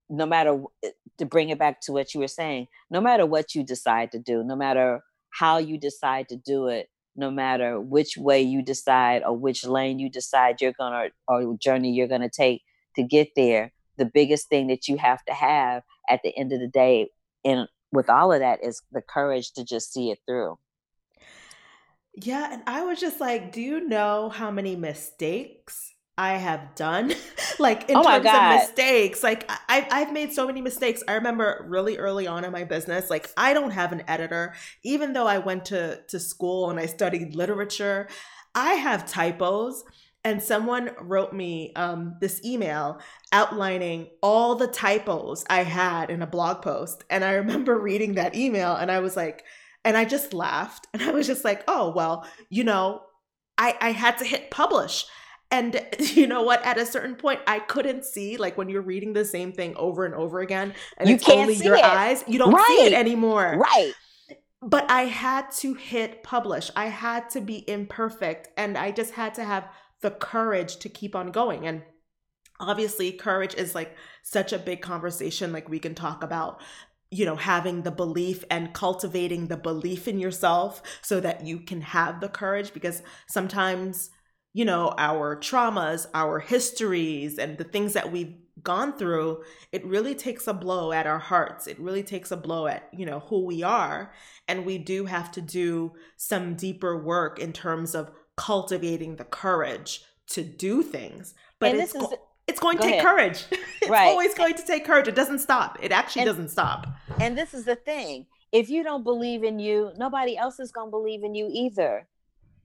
no matter eh, to bring it back to what you were saying, no matter what you decide to do, no matter how you decide to do it, no matter which way you decide or which lane you decide you're gonna or journey you're gonna take to get there the biggest thing that you have to have at the end of the day and with all of that is the courage to just see it through. Yeah and i was just like do you know how many mistakes I have done, like in oh terms of mistakes. Like I, I've made so many mistakes. I remember really early on in my business, like I don't have an editor, even though I went to to school and I studied literature. I have typos, and someone wrote me um, this email outlining all the typos I had in a blog post, and I remember reading that email, and I was like, and I just laughed, and I was just like, oh well, you know, I I had to hit publish and you know what? At a certain point, I couldn't see like when you're reading the same thing over and over again, and you it's can't only see your it. eyes. You don't right. see it anymore. Right. But I had to hit publish. I had to be imperfect, and I just had to have the courage to keep on going. And obviously courage is like such a big conversation like we can talk about you know having the belief and cultivating the belief in yourself so that you can have the courage because sometimes you know our traumas our histories and the things that we've gone through it really takes a blow at our hearts it really takes a blow at you know who we are and we do have to do some deeper work in terms of cultivating the courage to do things but and it's is, it's going to take ahead. courage. it's right. always going to take courage. It doesn't stop. It actually and, doesn't stop. And this is the thing. If you don't believe in you, nobody else is going to believe in you either.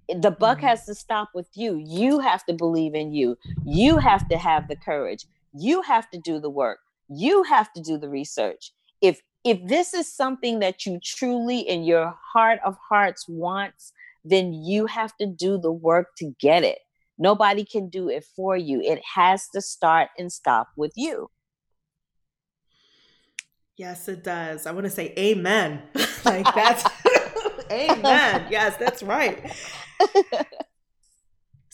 The buck mm-hmm. has to stop with you. You have to believe in you. You have to have the courage. You have to do the work. You have to do the research. If if this is something that you truly in your heart of hearts wants, then you have to do the work to get it Nobody can do it for you. It has to start and stop with you. Yes, it does. I want to say amen. like that's amen. Yes, that's right.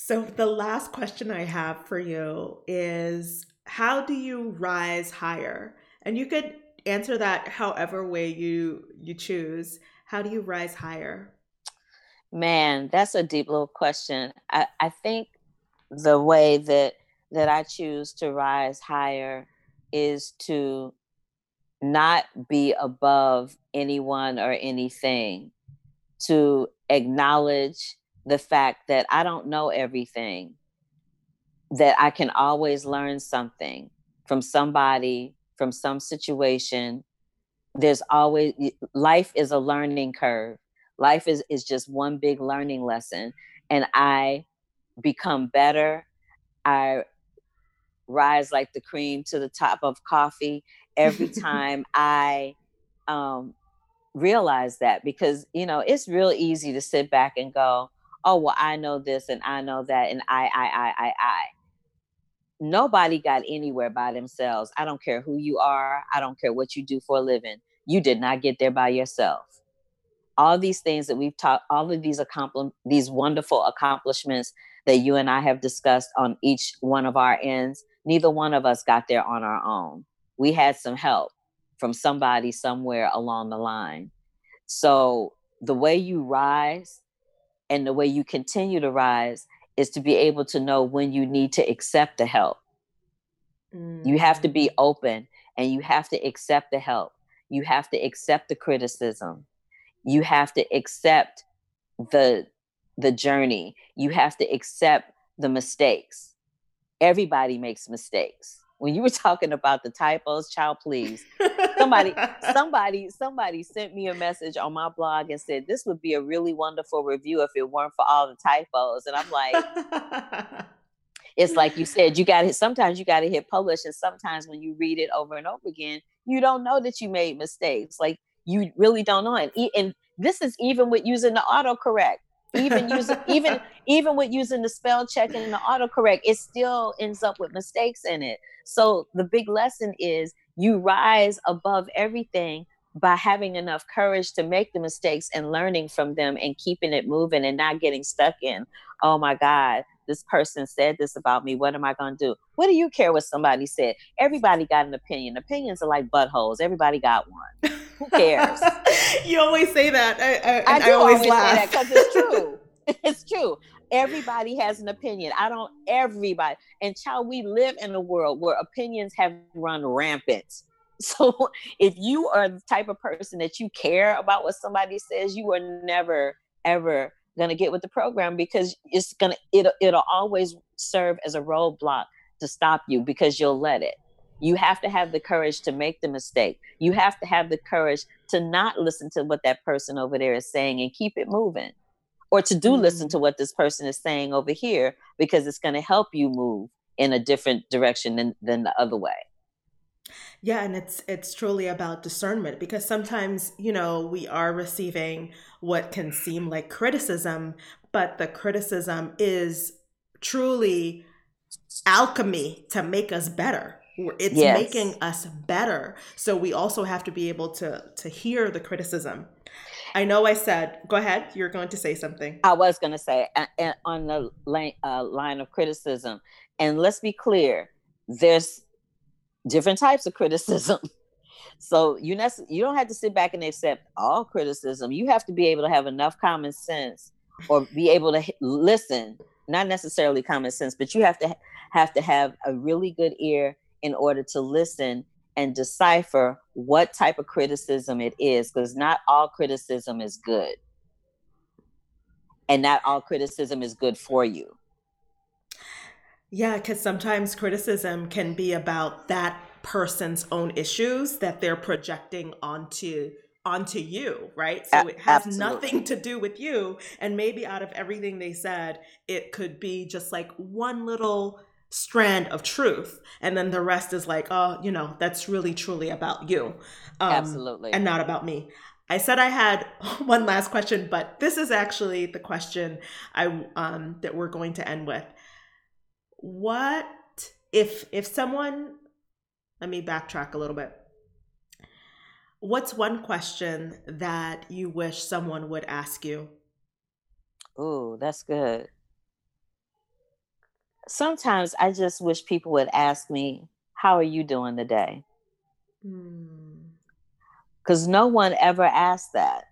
So, the last question I have for you is how do you rise higher? And you could answer that however way you you choose. How do you rise higher? Man, that's a deep little question. I, I think the way that that I choose to rise higher is to not be above anyone or anything, to acknowledge the fact that I don't know everything, that I can always learn something from somebody, from some situation. There's always life is a learning curve. Life is is just one big learning lesson. And i become better. I rise like the cream to the top of coffee. Every time i um, realize that because you know it's real easy to sit back and go oh well i know this and i know that and i i i i i. Nobody got anywhere by themselves. I don't care who you are. I don't care what you do for a living. You did not get there by yourself. All these things that we've taught, all of these accompli- these wonderful accomplishments that you and I have discussed on each one of our ends, neither one of us got there on our own. We had some help from somebody somewhere along the line. So the way you rise and the way you continue to rise is to be able to know when you need to accept the help. Mm. You have to be mm. open and you have to accept the help. You have to accept the criticism you have to accept the the journey you have to accept the mistakes everybody makes mistakes when you were talking about the typos child please. Somebody somebody somebody sent me a message on my blog and said this would be a really wonderful review if it weren't for all the typos. And i'm like it's like you said you got to sometimes you got to hit publish and sometimes when you read it over and over again you don't know that you made mistakes. Like you really don't know and, and this is even with using the autocorrect even using even even with using the spell check and the autocorrect it still ends up with mistakes in it so the big lesson is you rise above everything by having enough courage to make the mistakes and learning from them and keeping it moving and not getting stuck in oh my god this person said this about me. What am I going to do? What do you care what somebody said? Everybody got an opinion. Opinions are like buttholes. Everybody got one. Who cares? you always say that. I, I, I do I always, always laugh. say that because it's true. it's true. Everybody has an opinion. I don't, everybody. And child, we live in a world where opinions have run rampant. So if you are the type of person that you care about what somebody says, you are never, ever going to get with the program because it's going to it'll, it'll always serve as a roadblock to stop you because you'll let it you have to have the courage to make the mistake you have to have the courage to not listen to what that person over there is saying and keep it moving or to do mm-hmm. listen to what this person is saying over here because it's going to help you move in a different direction than, than the other way yeah, and it's it's truly about discernment because sometimes, you know, we are receiving what can seem like criticism, but the criticism is truly alchemy to make us better. It's yes. making us better. So we also have to be able to to hear the criticism. I know I said, go ahead. You're going to say something. I was going to say uh, on the line, uh, line of criticism, and let's be clear there's different types of criticism. So you nec- you don't have to sit back and accept all criticism. You have to be able to have enough common sense or be able to h- listen, not necessarily common sense, but you have to have to have a really good ear in order to listen and decipher what type of criticism it is because not all criticism is good. And not all criticism is good for you. Yeah, because sometimes criticism can be about that person's own issues that they're projecting onto onto you, right? So it has Absolutely. nothing to do with you. And maybe out of everything they said, it could be just like one little strand of truth. And then the rest is like, oh, you know, that's really truly about you. Um, Absolutely. And not about me. I said I had one last question, but this is actually the question I um that we're going to end with what if if someone let me backtrack a little bit what's one question that you wish someone would ask you oh that's good sometimes i just wish people would ask me how are you doing today because hmm. no one ever asks that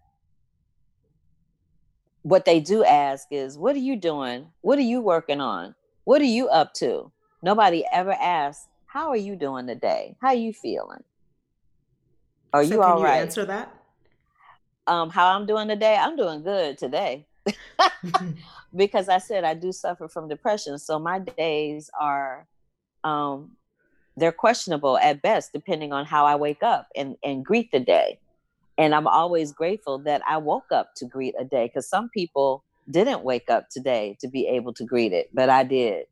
what they do ask is what are you doing what are you working on what are you up to? Nobody ever asks, How are you doing today? How are you feeling? Are so you all right? Answer that. Um, how I'm doing today? I'm doing good today. because I said I do suffer from depression. So my days are um they're questionable at best, depending on how I wake up and, and greet the day. And I'm always grateful that I woke up to greet a day because some people didn't wake up today to be able to greet it, but I did.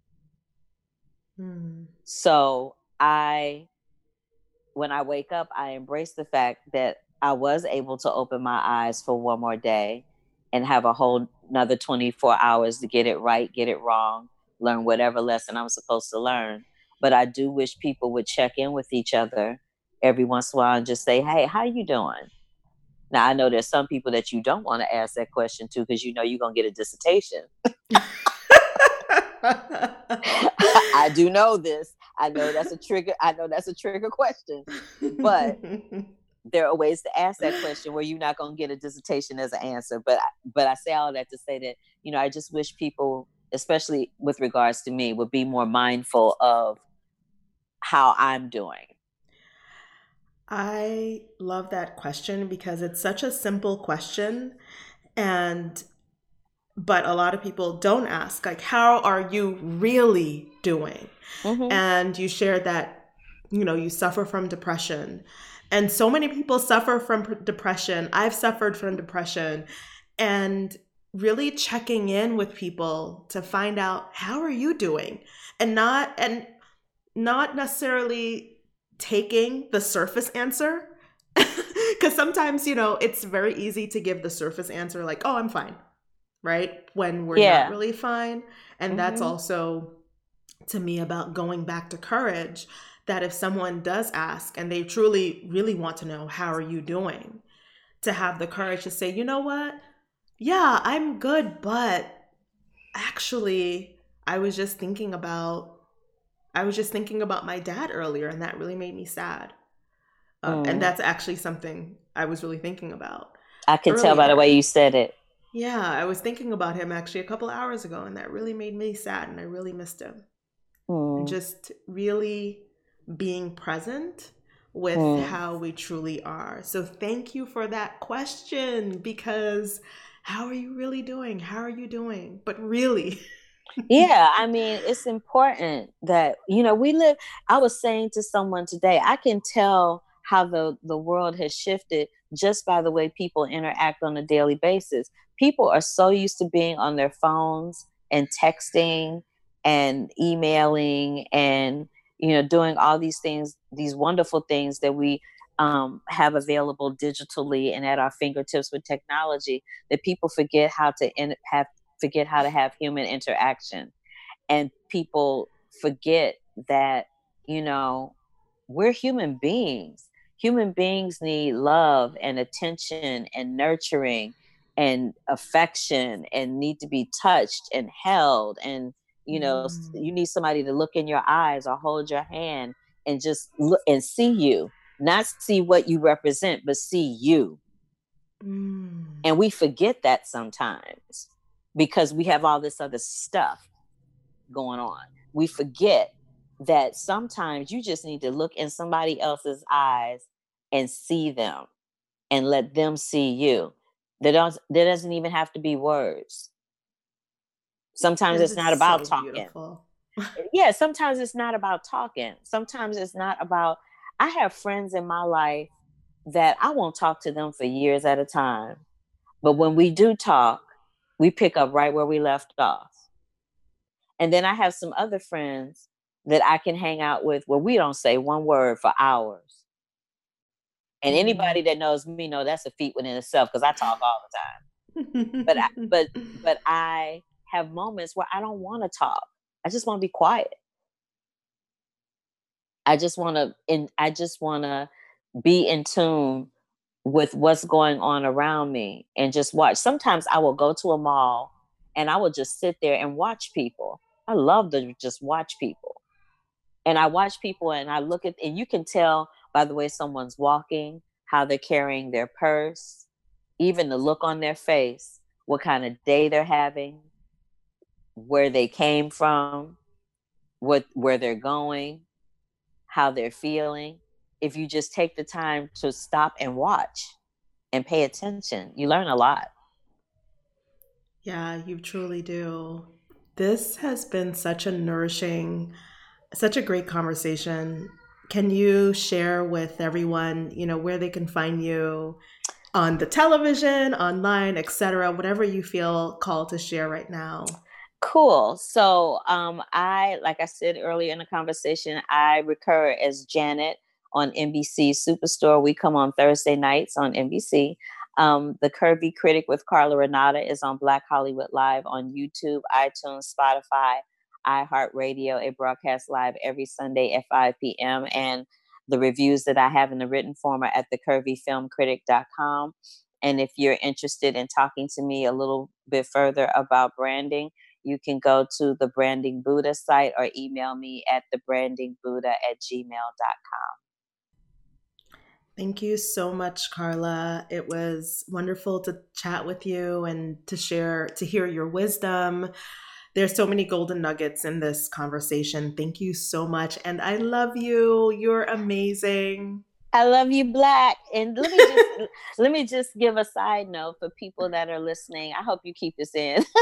Hmm. So I, when I wake up, I embrace the fact that I was able to open my eyes for one more day and have a whole another 24 hours to get it right, get it wrong, learn whatever lesson I'm supposed to learn. But I do wish people would check in with each other every once in a while and just say, "Hey, how you doing?" Now I know there's some people that you don't want to ask that question to because you know you're gonna get a dissertation. I do know this. I know that's a trigger. I know that's a trigger question, but there are ways to ask that question where you're not going to get a dissertation as an answer. But but I say all that to say that you know I just wish people, especially with regards to me, would be more mindful of how I'm doing I love that question because it's such a simple question and but a lot of people don't ask like how are you really doing? Mm-hmm. And you shared that you know you suffer from depression. And so many people suffer from depression. I've suffered from depression and really checking in with people to find out how are you doing and not and not necessarily taking the surface answer because sometimes you know it's very easy to give the surface answer like oh i'm fine right when we're yeah. not really fine and mm-hmm. that's also to me about going back to courage that if someone does ask and they truly really want to know how are you doing to have the courage to say you know what yeah i'm good but actually i was just thinking about I was just thinking about my dad earlier, and that really made me sad. Um, mm. And that's actually something I was really thinking about. I can tell by the way you said it. Yeah, I was thinking about him actually a couple hours ago, and that really made me sad, and I really missed him. Mm. Just really being present with mm. how we truly are. So, thank you for that question because how are you really doing? How are you doing? But really, yeah, I mean, it's important that you know we live. I was saying to someone today, I can tell how the the world has shifted just by the way people interact on a daily basis. People are so used to being on their phones and texting and emailing and you know doing all these things, these wonderful things that we um, have available digitally and at our fingertips with technology that people forget how to in, have forget how to have human interaction. And people forget that you know we're human beings. Human beings need love and attention and nurturing and affection and need to be touched and held and You know, mm. you need somebody to look in your eyes or hold your hand and just look and see you, not see what you represent, but see you. Mm. And we forget that sometimes because we have all this other stuff going on. We forget that sometimes you just need to look in somebody else's eyes and see them and let them see you. There, doesn't, there doesn't even have to be words. Sometimes it's not about so talking. yeah, sometimes it's not about talking. Sometimes it's not about. I have friends in my life that I won't talk to them for years at a time. But when we do talk, we pick up right where we left off. And then I have some other friends that I can hang out with where we don't say one word for hours. And mm-hmm. anybody that knows me know that's a feat within itself because I talk all the time. but I, but but I have moments where I don't want to talk. I just want to be quiet. I just want to and I just want to be in tune with what's going on around me and just watch. Sometimes I will go to a mall and I will just sit there and watch people. I love to just watch people. And I watch people and I look at, and you can tell by the way someone's walking, how they're carrying their purse, even the look on their face, what kind of day they're having, where they came from, what where they're going, how they're feeling if you just take the time to stop and watch and pay attention, you learn a lot. Yeah, you truly do. This has been such a nourishing, such a great conversation. Can you share with everyone, you know, where they can find you on the television, online, etc., whatever you feel called to share right now? Cool. So, um, I, like I said earlier in the conversation, I recur as Janet on NBC Superstore. We come on Thursday nights on NBC. Um, the Curvy Critic with Carla Renata is on Black Hollywood Live on YouTube, iTunes, Spotify, iHeartRadio. It broadcasts live every Sunday at 5 p.m. And the reviews that I have in the written form are at thecurvyfilmcritic.com. And if you're interested in talking to me a little bit further about branding, you can go to the Branding Buddha site or email me at thebrandingbuddha at gmail.com. Thank you so much, Carla. It was wonderful to chat with you and to share, to hear your wisdom. There's so many golden nuggets in this conversation. Thank you so much. And I love you. You're amazing. I love you, Black. And let me just let me just give a side note for people that are listening. I hope you keep this in.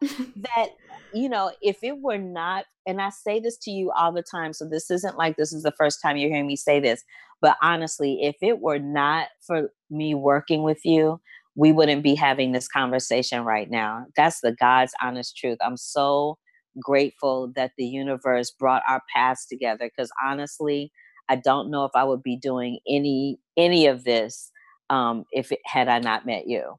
that you know, if it were not, and I say this to you all the time, so this isn't like this is the first time you're hearing me say this, but honestly, if it were not for me working with you, we wouldn't be having this conversation right now. That's the God's honest truth. I'm so grateful that the universe brought our paths together because honestly, I don't know if I would be doing any any of this um, if it had I not met you.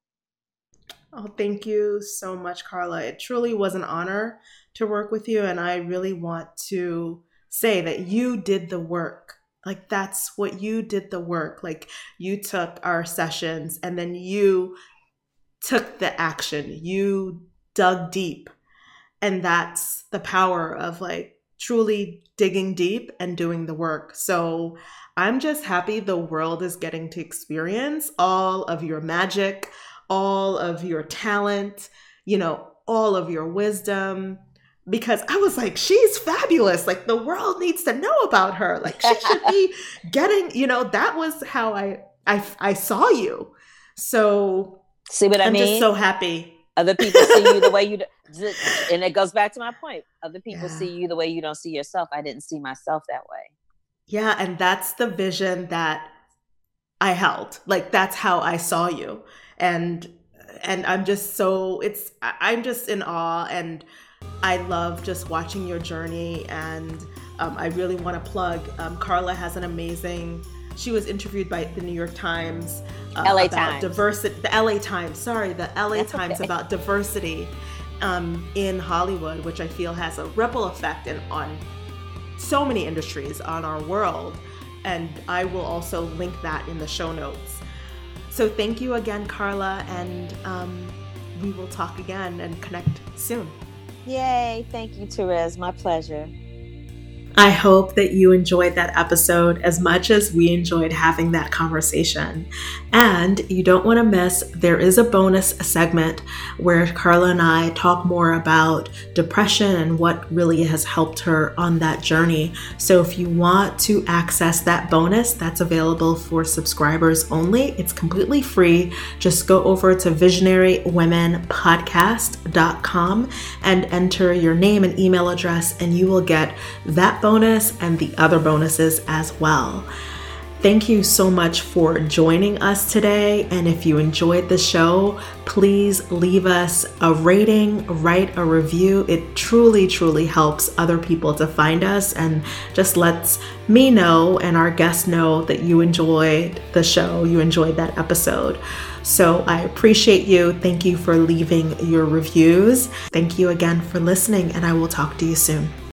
Oh, thank you so much, Carla. It truly was an honor to work with you, and I really want to say that you did the work like that's what you did the work. Like you took our sessions and then you took the action. You dug deep. And that's the power of like truly digging deep and doing the work. So I'm just happy the world is getting to experience all of your magic, all of your talent, you know, all of your wisdom, because I was like, she's fabulous. Like the world needs to know about her. Like she should be getting, you know, that was how I I I saw you. So see what I I'm mean? just so happy. Other people see you the way you, do, and it goes back to my point. Other people yeah. see you the way you don't see yourself. I didn't see myself that way. Yeah, and that's the vision that I held. Like that's how I saw you, and and I'm just so it's I'm just in awe and I love just watching your journey, and um, I really want to plug. Um, Carla has an amazing. She was interviewed by the New York Times uh, LA about Times. diversity. The LA Times, sorry, the LA That's Times okay. about diversity um, in Hollywood, which I feel has a ripple effect in, on so many industries on our world. And I will also link that in the show notes. So thank you again, Carla, and um, we will talk again and connect soon. Yay. Thank you, Therese. My pleasure. I hope that you enjoyed that episode as much as we enjoyed having that conversation. And you don't want to miss, there is a bonus segment where Carla and I talk more about depression and what really has helped her on that journey. So if you want to access that bonus, that's available for subscribers only. It's completely free. Just go over to visionarywomenpodcast.com and enter your name and email address, and you will get that bonus and the other bonuses as well. Thank you so much for joining us today. And if you enjoyed the show, please leave us a rating, write a review. It truly, truly helps other people to find us and just lets me know and our guests know that you enjoyed the show, you enjoyed that episode. So I appreciate you. Thank you for leaving your reviews. Thank you again for listening, and I will talk to you soon.